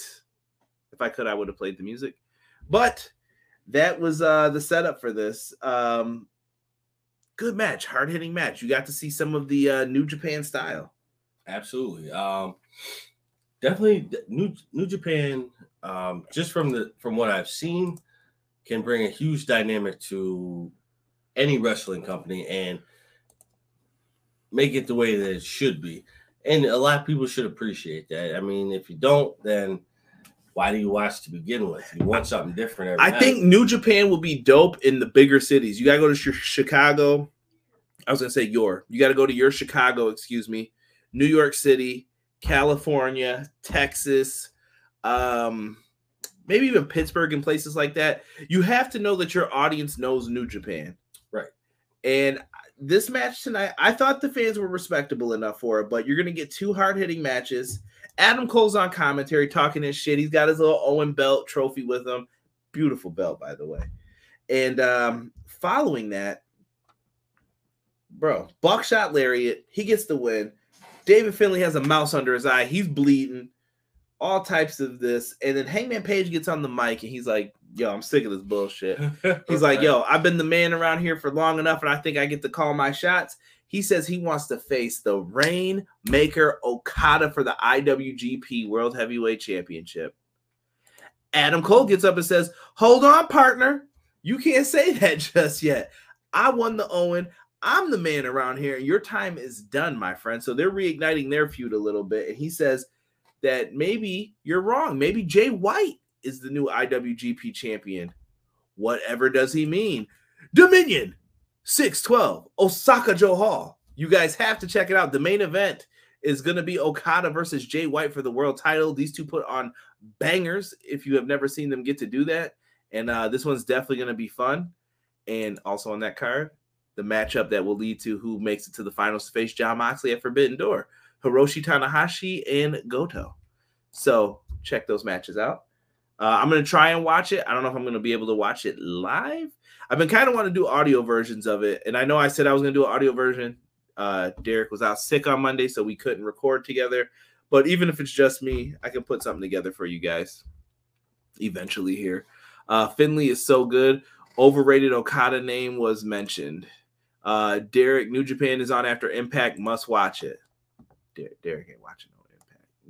If I could, I would have played the music, but that was uh the setup for this. Um, good match, hard hitting match. You got to see some of the uh, New Japan style. Absolutely. Um, definitely New New Japan. Um, just from the from what I've seen, can bring a huge dynamic to any wrestling company and make it the way that it should be. And a lot of people should appreciate that. I mean, if you don't, then why do you watch to begin with? You want something different every I night. think New Japan will be dope in the bigger cities. You gotta go to Chi- Chicago. I was gonna say your. You gotta go to your Chicago, excuse me, New York City, California, Texas, um, maybe even Pittsburgh and places like that, you have to know that your audience knows New Japan. Right. And this match tonight, I thought the fans were respectable enough for it, but you're going to get two hard hitting matches. Adam Cole's on commentary talking his shit. He's got his little Owen belt trophy with him. Beautiful belt, by the way. And um, following that, bro, buckshot lariat, he gets the win. David Finlay has a mouse under his eye. He's bleeding. All types of this. And then Hangman Page gets on the mic and he's like, yo, I'm sick of this bullshit. He's like, yo, I've been the man around here for long enough, and I think I get to call my shots. He says he wants to face the Rainmaker Okada for the IWGP World Heavyweight Championship. Adam Cole gets up and says, Hold on, partner. You can't say that just yet. I won the Owen. I'm the man around here, and your time is done, my friend. So they're reigniting their feud a little bit. And he says that maybe you're wrong. Maybe Jay White is the new IWGP champion. Whatever does he mean? Dominion 612 Osaka-jo Hall. You guys have to check it out. The main event is going to be Okada versus Jay White for the world title. These two put on bangers if you have never seen them get to do that. And uh, this one's definitely going to be fun. And also on that card, the matchup that will lead to who makes it to the finals to face Jon Moxley at Forbidden Door, Hiroshi Tanahashi and Goto. So check those matches out. Uh, I'm gonna try and watch it. I don't know if I'm gonna be able to watch it live. I've been kind of want to do audio versions of it, and I know I said I was gonna do an audio version. Uh, Derek was out sick on Monday, so we couldn't record together. But even if it's just me, I can put something together for you guys eventually here. Uh, Finlay is so good. Overrated Okada name was mentioned. Uh, Derek, New Japan is on after Impact. Must watch it. Derek, Derek ain't watching no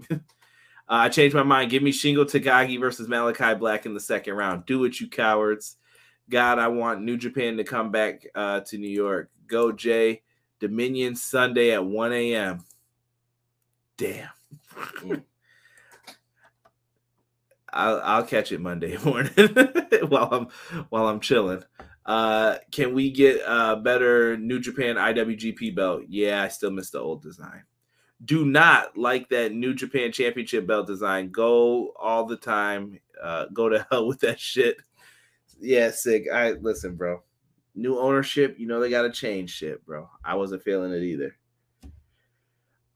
Impact. Uh, I changed my mind. Give me Shingo Takagi versus Malakai Black in the second round. Do it, you cowards. God, I want New Japan to come back uh, to New York. Go, Jay. Dominion Sunday at 1 a.m. Damn. I'll, I'll catch it Monday morning while I'm while I'm chilling. Uh, can we get a better New Japan IWGP belt? Yeah, I still miss the old design do not like that New Japan Championship belt design. Go all the time. Uh, go to hell with that shit. Yeah, sick. I listen, bro. New ownership, you know they got to change shit, bro. I wasn't feeling it either.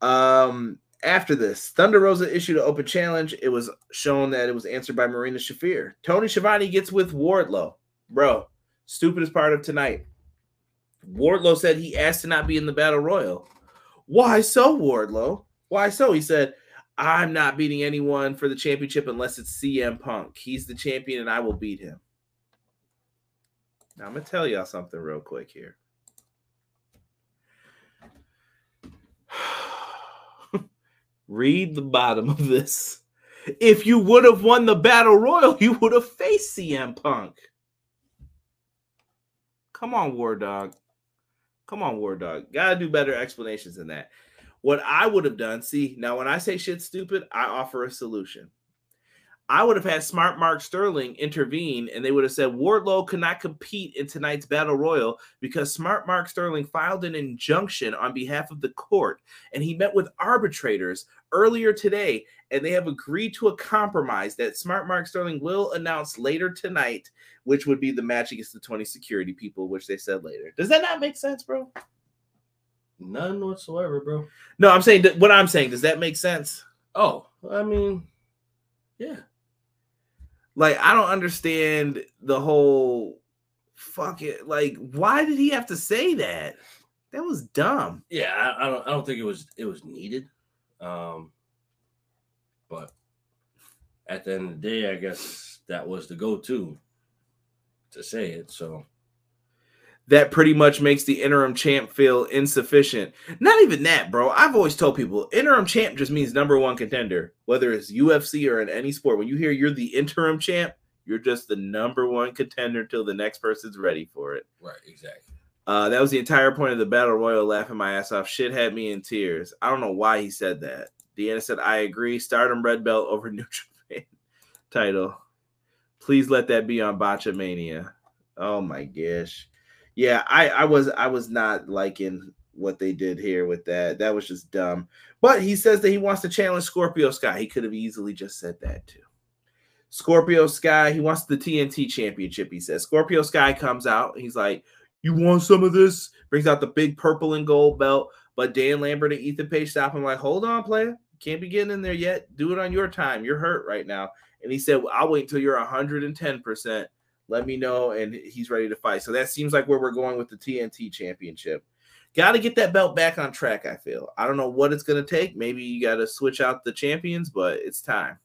Um, after this, Thunder Rosa issued an open challenge. It was shown that it was answered by Marina Shafir. Tony Schiavone gets with Wardlow, bro. Stupidest part of tonight. Wardlow said he asked to not be in the battle royal. Why so, Wardlow? Why so? He said, I'm not beating anyone for the championship unless it's CM Punk. He's the champion and I will beat him. Now, I'm going to tell y'all something real quick here. Read the bottom of this. If you would have won the battle royal, you would have faced CM Punk. Come on, War Dog. Come on, War Dog. Gotta do better explanations than that. What I would have done, see, now when I say shit stupid, I offer a solution. I would have had Smart Mark Sterling intervene and they would have said Wardlow could not compete in tonight's Battle Royal because Smart Mark Sterling filed an injunction on behalf of the court and he met with arbitrators earlier today and they have agreed to a compromise that Smart Mark Sterling will announce later tonight, which would be the match against the 20 security people, which they said later. Does that not make sense, bro? None whatsoever, bro. No, I'm saying that what I'm saying, does that make sense? Oh, I mean, yeah. Like, I don't understand the whole fuck it. Like, why did he have to say that? That was dumb. Yeah, I, I don't I don't think it was it was needed. Um but at the end of the day, I guess that was the go-to to say it. So that pretty much makes the interim champ feel insufficient. Not even that, bro. I've always told people interim champ just means number one contender, whether it's UFC or in any sport. When you hear you're the interim champ, you're just the number one contender till the next person's ready for it. right, exactly. Uh, that was the entire point of the battle royal. Laughing my ass off. Shit had me in tears. I don't know why he said that. Deanna said, "I agree. Stardom red belt over New Japan title. Please let that be on Botchamania." Oh my gosh. Yeah, I I was I was not liking what they did here with that. That was just dumb. But he says that he wants to challenge Scorpio Sky. He could have easily just said that too. Scorpio Sky, he wants the TNT championship. He says Scorpio Sky comes out. He's like, You want some of this? Brings out the big purple and gold belt. But Dan Lambert and Ethan Page stop him, like, Hold on, player. Can't be getting in there yet. Do it on your time. You're hurt right now. And he said, well, I'll wait until you're 110%. Let me know. And he's ready to fight. So that seems like where we're going with the TNT championship. Got to get that belt back on track, I feel. I don't know what it's going to take. Maybe you got to switch out the champions, but it's time.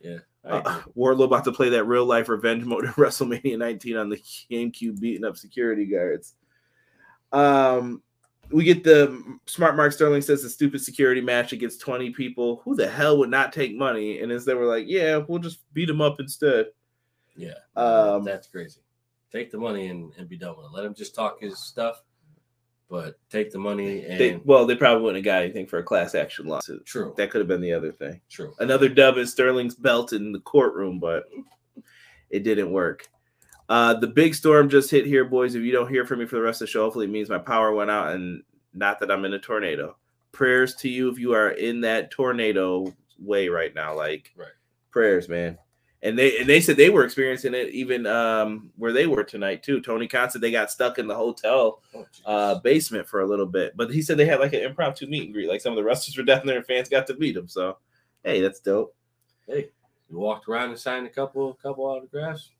Yeah. Uh, Wardlow about to play that real life revenge mode at WrestleMania 19 on the GameCube, beating up security guards. Um, we get the smart Mark Sterling says the stupid security match against 20 people. Who the hell would not take money? And as they were like, yeah, we'll just beat them up instead. Yeah. Um, that's crazy. Take the money and, and be done with it. Let him just talk his stuff, but take the money and They, well, they probably wouldn't have got anything for a class action lawsuit. true. That could have been the other thing. true. Another dub in Sterling's belt in the courtroom, but it didn't work. Uh, the big storm just hit here, boys. If you don't hear from me for the rest of the show, hopefully it means my power went out and not that I'm in a tornado. Prayers to you if you are in that tornado way right now. Like Right. prayers, man. And they and they said they were experiencing it even um where they were tonight too. Tony Khan said they got stuck in the hotel Oh, uh basement for a little bit. But he said they had like an impromptu meet and greet. Like some of the wrestlers were down there and fans got to meet them. So hey, that's dope. hey, you walked around and signed a couple couple autographs.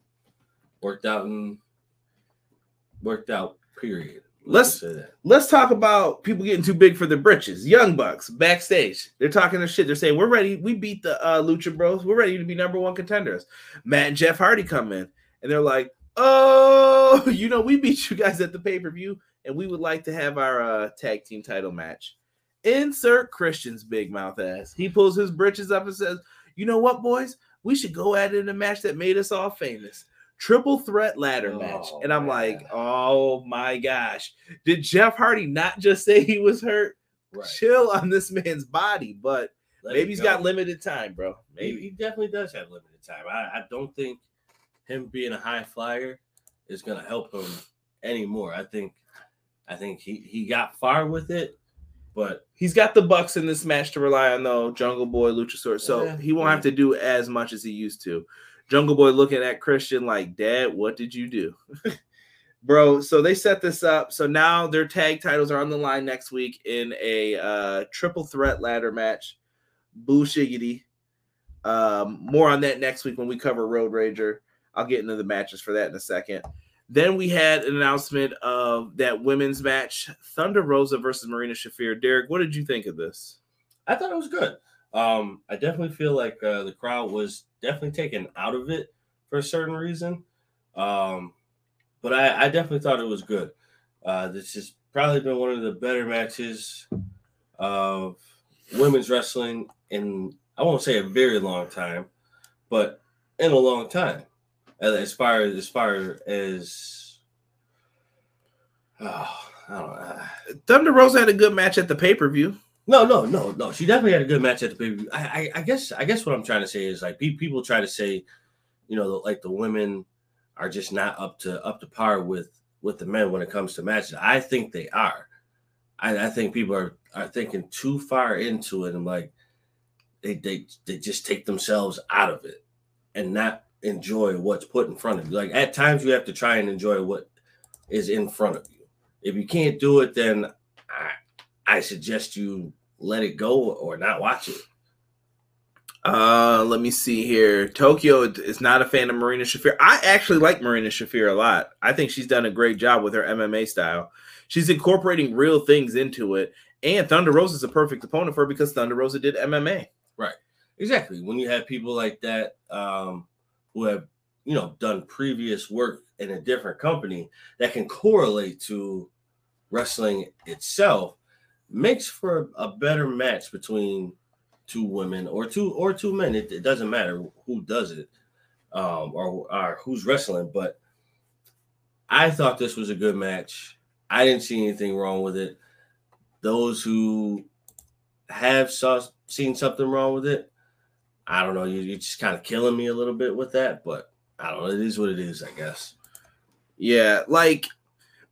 Worked out and worked out. Period. Let's- Let's talk about people getting too big for their britches. Young Bucks backstage. They're talking their shit. They're saying, We're ready. We beat the uh, Lucha Bros. We're ready to be number one contenders. Matt and Jeff Hardy come in and they're like, Oh, you know, we beat you guys at the pay per view and we would like to have our uh, tag team title match. Insert Christian's big mouth ass. He pulls his britches up and says, You know what, boys? We should go at it in a match that made us all famous. Triple threat ladder oh, match. Oh, And I'm man. like, Oh my gosh. Did Jeff Hardy not just say he was hurt? Right. Chill on this man's body, but Let maybe he's go. got limited time, bro. He, Maybe. he definitely does have limited time. I, I don't think him being a high flyer is going to help him anymore. I think I think he, he got far with it, but He's got the Bucks in this match to rely on, though. Jungle Boy, Luchasaurus, so Yeah, he won't yeah. have to do as much as he used to. Jungle Boy looking at Christian like, "Dad, what did you do, bro?" So they set this up. So now their tag titles are on the line next week in a uh, triple threat ladder match. Boo shiggity. Um, more on that next week when we cover Road Rager. I'll get into the matches for that in a second. Then we had an announcement of that women's match, Thunder Rosa versus Marina Shafir. Derek, what did you think of this? I thought it was good. Um, I definitely feel like uh, the crowd was definitely taken out of it for a certain reason. Um, but I, I definitely thought it was good. Uh, this has probably been one of the better matches of women's wrestling in I won't say a very long time, but in a long time. As- far as as far as oh, I don't know. Thunder Rosa had a good match at the pay per view. No, no, no, no. She definitely had a good match at the pay I, I, I guess, I guess what I'm trying to say is like pe- people try to say, you know, like the women are just not up to up to par with with the men when it comes to matches. I think they are. I, I think people are are thinking too far into it and like they they they just take themselves out of it and not enjoy what's put in front of you. Like at times you have to try and enjoy what is in front of you. If you can't do it, then I I suggest you let it go or not watch it. Uh, let me see here. Tokyo is not a fan of Marina Shafir. I actually like Marina Shafir a lot. I think she's done a great job with her MMA style. She's incorporating real things into it. And Thunder Rosa is a perfect opponent for her because Thunder Rosa did MMA. Right. Exactly. When you have people like that um, who have, you know, done previous work in a different company that can correlate to wrestling itself, makes for a better match between two women or two or two men. It, it doesn't matter who does it um, or, or who's wrestling, but I thought this was a good match. I didn't see anything wrong with it. Those who have saw seen something wrong with it, I don't know. You, you're just kind of killing me a little bit with that, but I don't know. It is what it is, I guess. Yeah, like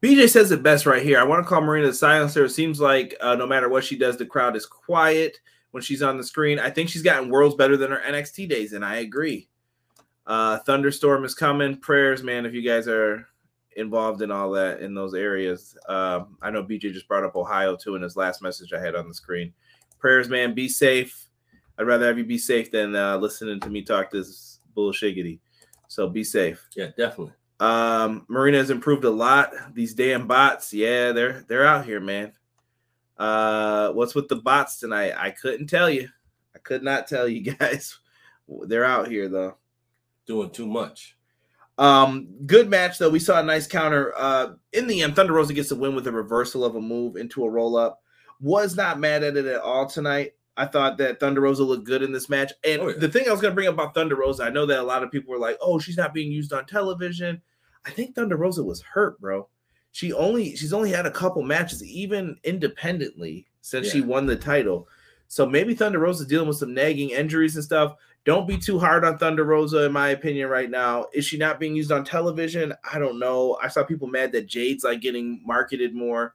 BJ says it best right here. I want to call Marina the silencer. It seems like uh, no matter what she does, the crowd is quiet when she's on the screen. I think she's gotten worlds better than her NXT days, and I agree. Uh, thunderstorm is coming. Prayers, man. If you guys are involved in all that in those areas, um, I know BJ just brought up Ohio too in his last message I had on the screen. Prayers, man. Be safe. I'd rather have you be safe than uh, listening to me talk this bullshiggity. So be safe. Yeah, definitely. Um, Marina has improved a lot. These damn bots, yeah, they're they're out here, man. Uh, what's with the bots tonight? I couldn't tell you. I could not tell you guys. They're out here though. Doing too much. Um, good match though. We saw a nice counter. Uh, in the end, Thunder Rosa gets a win with a reversal of a move into a roll up. Was not mad at it at all tonight. I thought that Thunder Rosa looked good in this match. And Oh, yeah. the thing I was going to bring up about Thunder Rosa, I know that a lot of people were like, "Oh, she's not being used on television." I think Thunder Rosa was hurt, bro. She only she's only had a couple matches, even independently, since she won the title. So maybe Thunder Rosa's dealing with some nagging injuries and stuff. Don't be too hard on Thunder Rosa, in my opinion, right now. Is she not being used on television? I don't know. I saw people mad that Jade's like getting marketed more.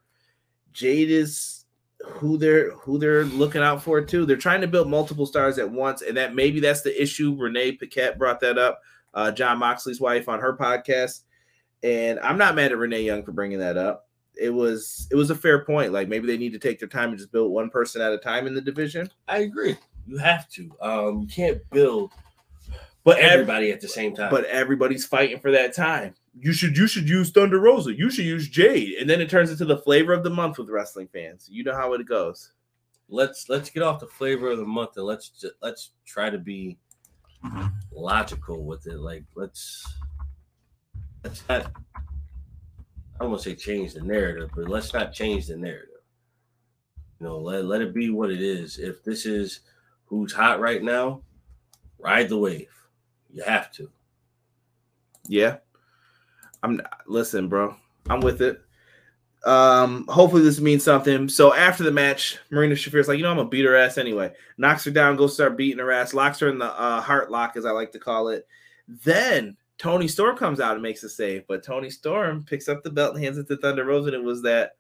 Jade is who they're who they're looking out for too. They're trying to build multiple stars at once, and that maybe that's the issue. Renee Paquette brought that up, uh, Jon Moxley's wife on her podcast, and I'm not mad at Renee Young for bringing that up. It was it was a fair point. Like maybe they need to take their time and just build one person at a time in the division. I agree. You have to. Um, you can't build But every, everybody at the same time. but everybody's fighting for that time. You should you should use Thunder Rosa. You should use Jade, and then it turns into the flavor of the month with wrestling fans. You know how it goes. let's let's get off the flavor of the month and let's ju- let's try to be logical with it. Like let's let's not. I don't want to say change the narrative, but let's not change the narrative. You know, let let it be what it is. If this is who's hot right now, ride the wave. You have to. Yeah. I'm listen, bro. I'm with it. Um, hopefully this means something. So after the match, Marina Shafir's like, you know, I'm gonna beat her ass anyway. Knocks her down, goes start beating her ass, locks her in the uh, heart lock, as I like to call it. Then Toni Storm comes out and makes a save, but Toni Storm picks up the belt and hands it to Thunder Rosa, and it was that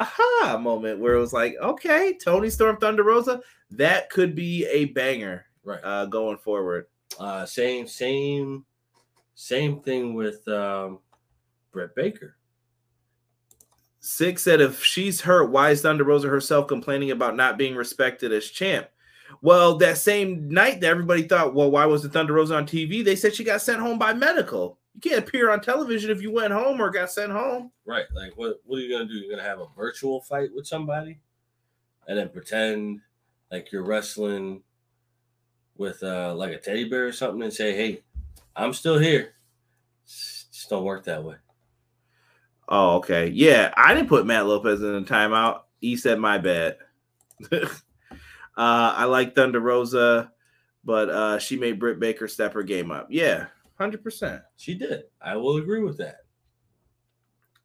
aha moment where it was like, okay, Toni Storm, Thunder Rosa, that could be a banger Right. uh, going forward. Uh, same same same thing with um, Brett Baker. Six said if she's hurt, why is Thunder Rosa herself complaining about not being respected as champ? Well, that same night that everybody thought, well, why was the Thunder Rosa on TV? They said she got sent home by medical. You can't appear on television if you went home or got sent home. Right. Like what what are you gonna do? You're gonna have a virtual fight with somebody and then pretend like you're wrestling with uh like a teddy bear or something and say, Hey, I'm still here. Just don't work that way. Oh, okay. Yeah, I didn't put Matt Lopez in a timeout. He said my bad. uh, I like Thunder Rosa, but uh, she made Britt Baker step her game up. Yeah, hundred percent. She did. I will agree with that.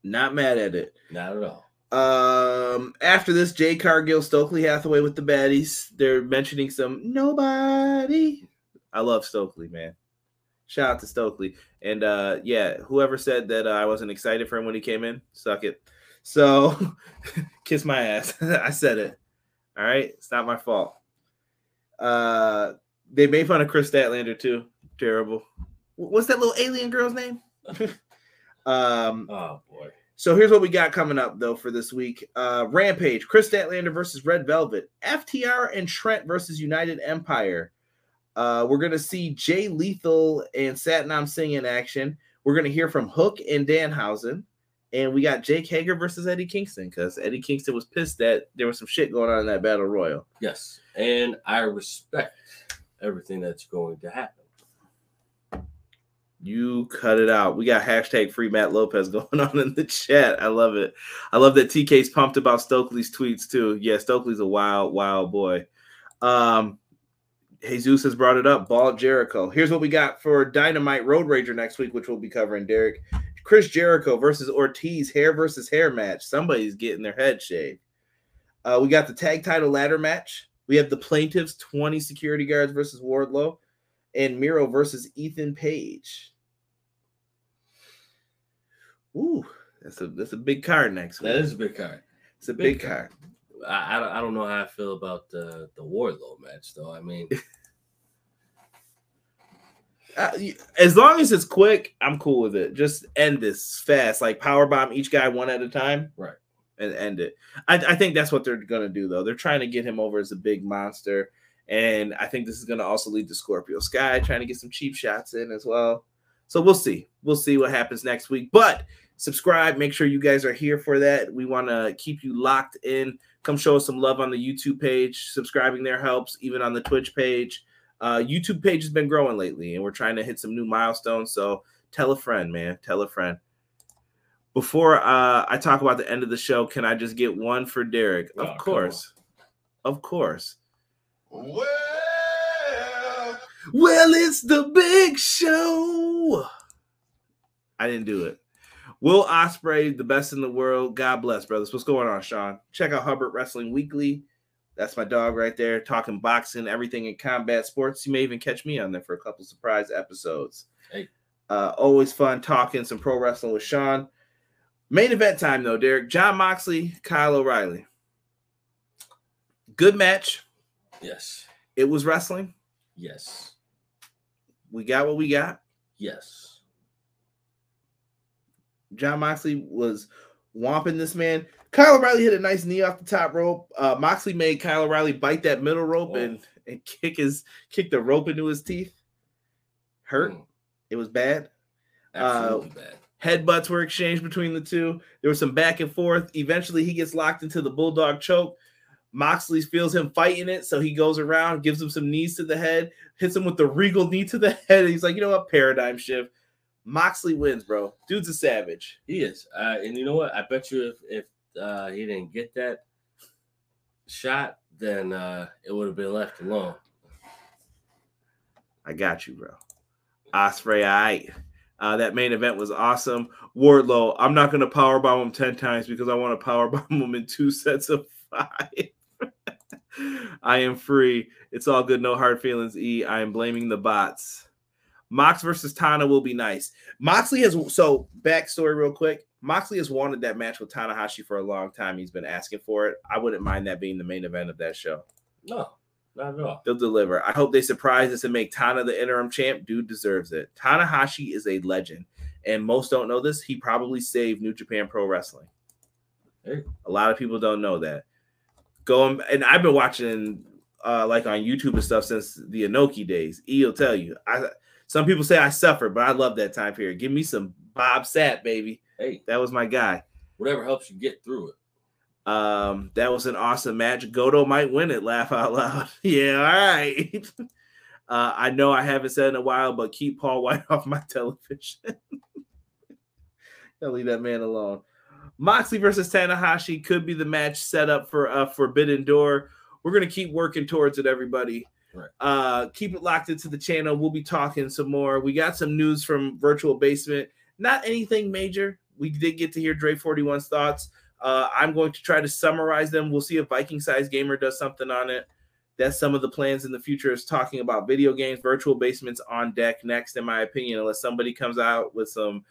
Not mad at it. Not at all. Um, after this, Jade Cargill, Stokely Hathaway with the baddies. They're mentioning some nobody. I love Stokely, man. Shout out to Stokely. And uh yeah, whoever said that uh, I wasn't excited for him when he came in, suck it. So kiss my ass. I said it. All right. It's not my fault. Uh they made fun of Kris Statlander too. Terrible. What's that little alien girl's name? um Oh boy. so here's what we got coming up though for this week. Uh Rampage, Kris Statlander versus Red Velvet, FTR and Trent versus United Empire. Uh we're gonna see Jay Lethal and Satnam Singh in action. We're gonna hear from Hook and Danhausen. And we got Jake Hager versus Eddie Kingston because Eddie Kingston was pissed that there was some shit going on in that battle royal. Yes. And I respect everything that's going to happen. You cut it out. We got hashtag free Matt Lopez going on in the chat. I love it. I love that TK's pumped about Stokely's tweets too. Yeah, Stokely's a wild, wild boy. Um, Jesus has brought it up. Ball Jericho. Here's what we got for Dynamite Road Rager next week, which we'll be covering. Derek, Chris Jericho versus Ortiz, hair versus hair match. Somebody's getting their head shaved. Uh, we got the tag title ladder match. We have the plaintiffs, 20 security guards versus Wardlow and Miro versus Ethan Page. Ooh, that's a that's a big card next week. That is a big card. it's a big big card. I, I, don't- I don't know how I feel about the the Wardlow match though. I mean, Uh, as long as it's quick, I'm cool with it. Just end this fast, like power bomb each guy one at a time, Right. and end it. I, I think that's what they're gonna do, though. They're trying to get him over as a big monster, and I think this is gonna also lead to Scorpio Sky trying to get some cheap shots in as well. So we'll see. We'll see what happens next week. But subscribe. Make sure you guys are here for that. We want to keep you locked in. Come show us some love on the YouTube page. Subscribing there helps, even on the Twitch page. Uh, YouTube page has been growing lately, and we're trying to hit some new milestones. So tell a friend, man. Tell a friend. Before uh, I talk about the end of the show, can I just get one for Derek? Oh, of course. Of course. Well, Well, it's the big show. I didn't do it. Will Ospreay, the best in the world. God bless, brothers. What's going on, Sean? Check out Hubbard Wrestling Weekly. That's my dog right there, talking boxing, everything in combat sports. You may even catch me on there for a couple surprise episodes. Hey. Uh, always fun talking some pro wrestling with Sean. Main event time, though, Derek. Jon Moxley, Kyle O'Reilly. Good match. Yes. It was wrestling. Yes. We got what we got. Yes. Jon Moxley was whomping this man. Kyle O'Reilly hit a nice knee off the top rope. Uh, Moxley made Kyle O'Reilly bite that middle rope Oh. and, and kick his kick the rope into his teeth. Hurt. Mm, It was bad. Absolutely bad. Headbutts were exchanged between the two. There was some back and forth. Eventually, he gets locked into the bulldog choke. Moxley feels him fighting it, so he goes around, gives him some knees to the head, hits him with the regal knee to the head. And he's like, you know what? Paradigm shift. Moxley wins, bro. Dude's a savage. He is. Uh, and you know what? I bet you if if uh, he didn't get that shot, then uh, it would have been left alone. I got you, bro. Ospreay, all right. Uh, that main event was awesome. Wardlow, I'm not going to powerbomb him 10 times because I want to powerbomb him in two sets of five. I am free. It's all good. No hard feelings, E. I am blaming the bots. Mox versus Tana will be nice. Moxley has, so backstory real quick. Moxley has wanted that match with Tanahashi for a long time. He's been asking for it. I wouldn't mind that being the main event of that show. No, not at all. They'll deliver. I hope they surprise us and make Tana the interim champ. Dude deserves it. Tanahashi is a legend. And most don't know this. He probably saved New Japan Pro Wrestling. Hey. A lot of people don't know that. Going and I've been watching uh like on YouTube and stuff since the Inoki days. E will tell you. I some people say I suffer, but I love that time period. Give me some Bob Sapp, baby. Hey, That was my guy. whatever helps you get through it. Um, that was an awesome match. Goto might win it. Laugh out loud. yeah, all right. Uh, I know I haven't said in a while, but keep Paul White off my television. Gotta leave that man alone. Moxley versus Tanahashi could be the match set up for uh, Forbidden Door. We're gonna keep working towards it, everybody. Right. Uh, keep it locked into the channel. We'll be talking some more. We got some news from Virtual Basement. Not anything major. We did get to hear Dre 41's thoughts. Uh, I'm going to try to summarize them. We'll see if Viking Size Gamer does something on it. That's some of the plans in the future is talking about video games. Virtual Basements on deck next, in my opinion, unless somebody comes out with some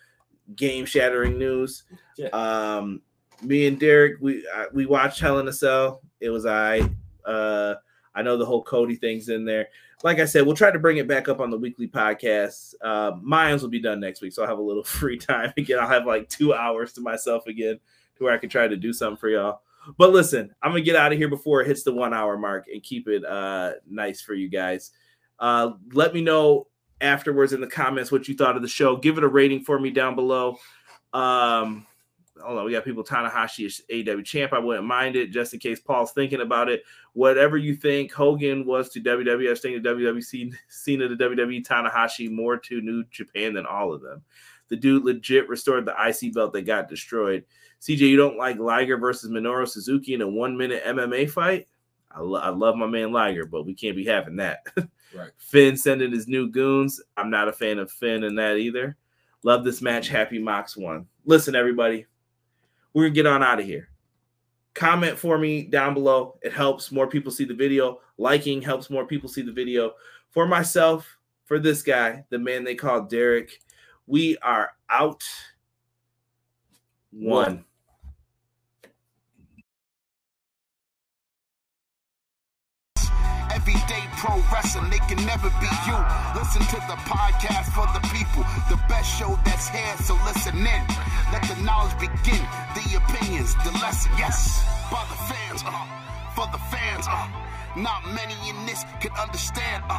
game shattering news. Yeah. Um, me and Derek, we uh, we watched Hell in a Cell. It was I. Uh, I know the whole Cody thing's in there. Like I said, we'll try to bring it back up on the weekly podcast. Uh, Mayans will be done next week, so I'll have a little free time again. I'll have like two hours to myself again, to where I can try to do something for y'all. But listen, I'm gonna get out of here before it hits the one hour mark and keep it uh, nice for you guys. Uh, let me know afterwards in the comments what you thought of the show. Give it a rating for me down below. Um, hold on, we got people Tanahashi is AW champ. I wouldn't mind it just in case Paul's thinking about it. Whatever you think, Hogan was to WWF, Sting to WWC, Cena to WWE, Tanahashi more to New Japan than all of them. The dude legit restored the IC belt that got destroyed. CJ, you don't like Liger versus Minoru Suzuki in a one minute MMA fight? I, lo- I love my man Liger, but we can't be having that. Right. Finn sending his new goons. I'm not a fan of Finn and that either. Love this match. Mm-hmm. Happy Mox won. Listen, everybody, we're gonna get on out of here. Comment for me down below. It helps more people see the video. Liking helps more people see the video. For myself, for this guy, the man they call Derek, we are out. One. If Everyday pro wrestling, they can never be you. Listen to the podcast for the people, the best show that's here, so listen in. Let the knowledge begin, the opinions, the lesson, yes. By the fans, uh, for the fans, uh. Not many in this can understand, uh.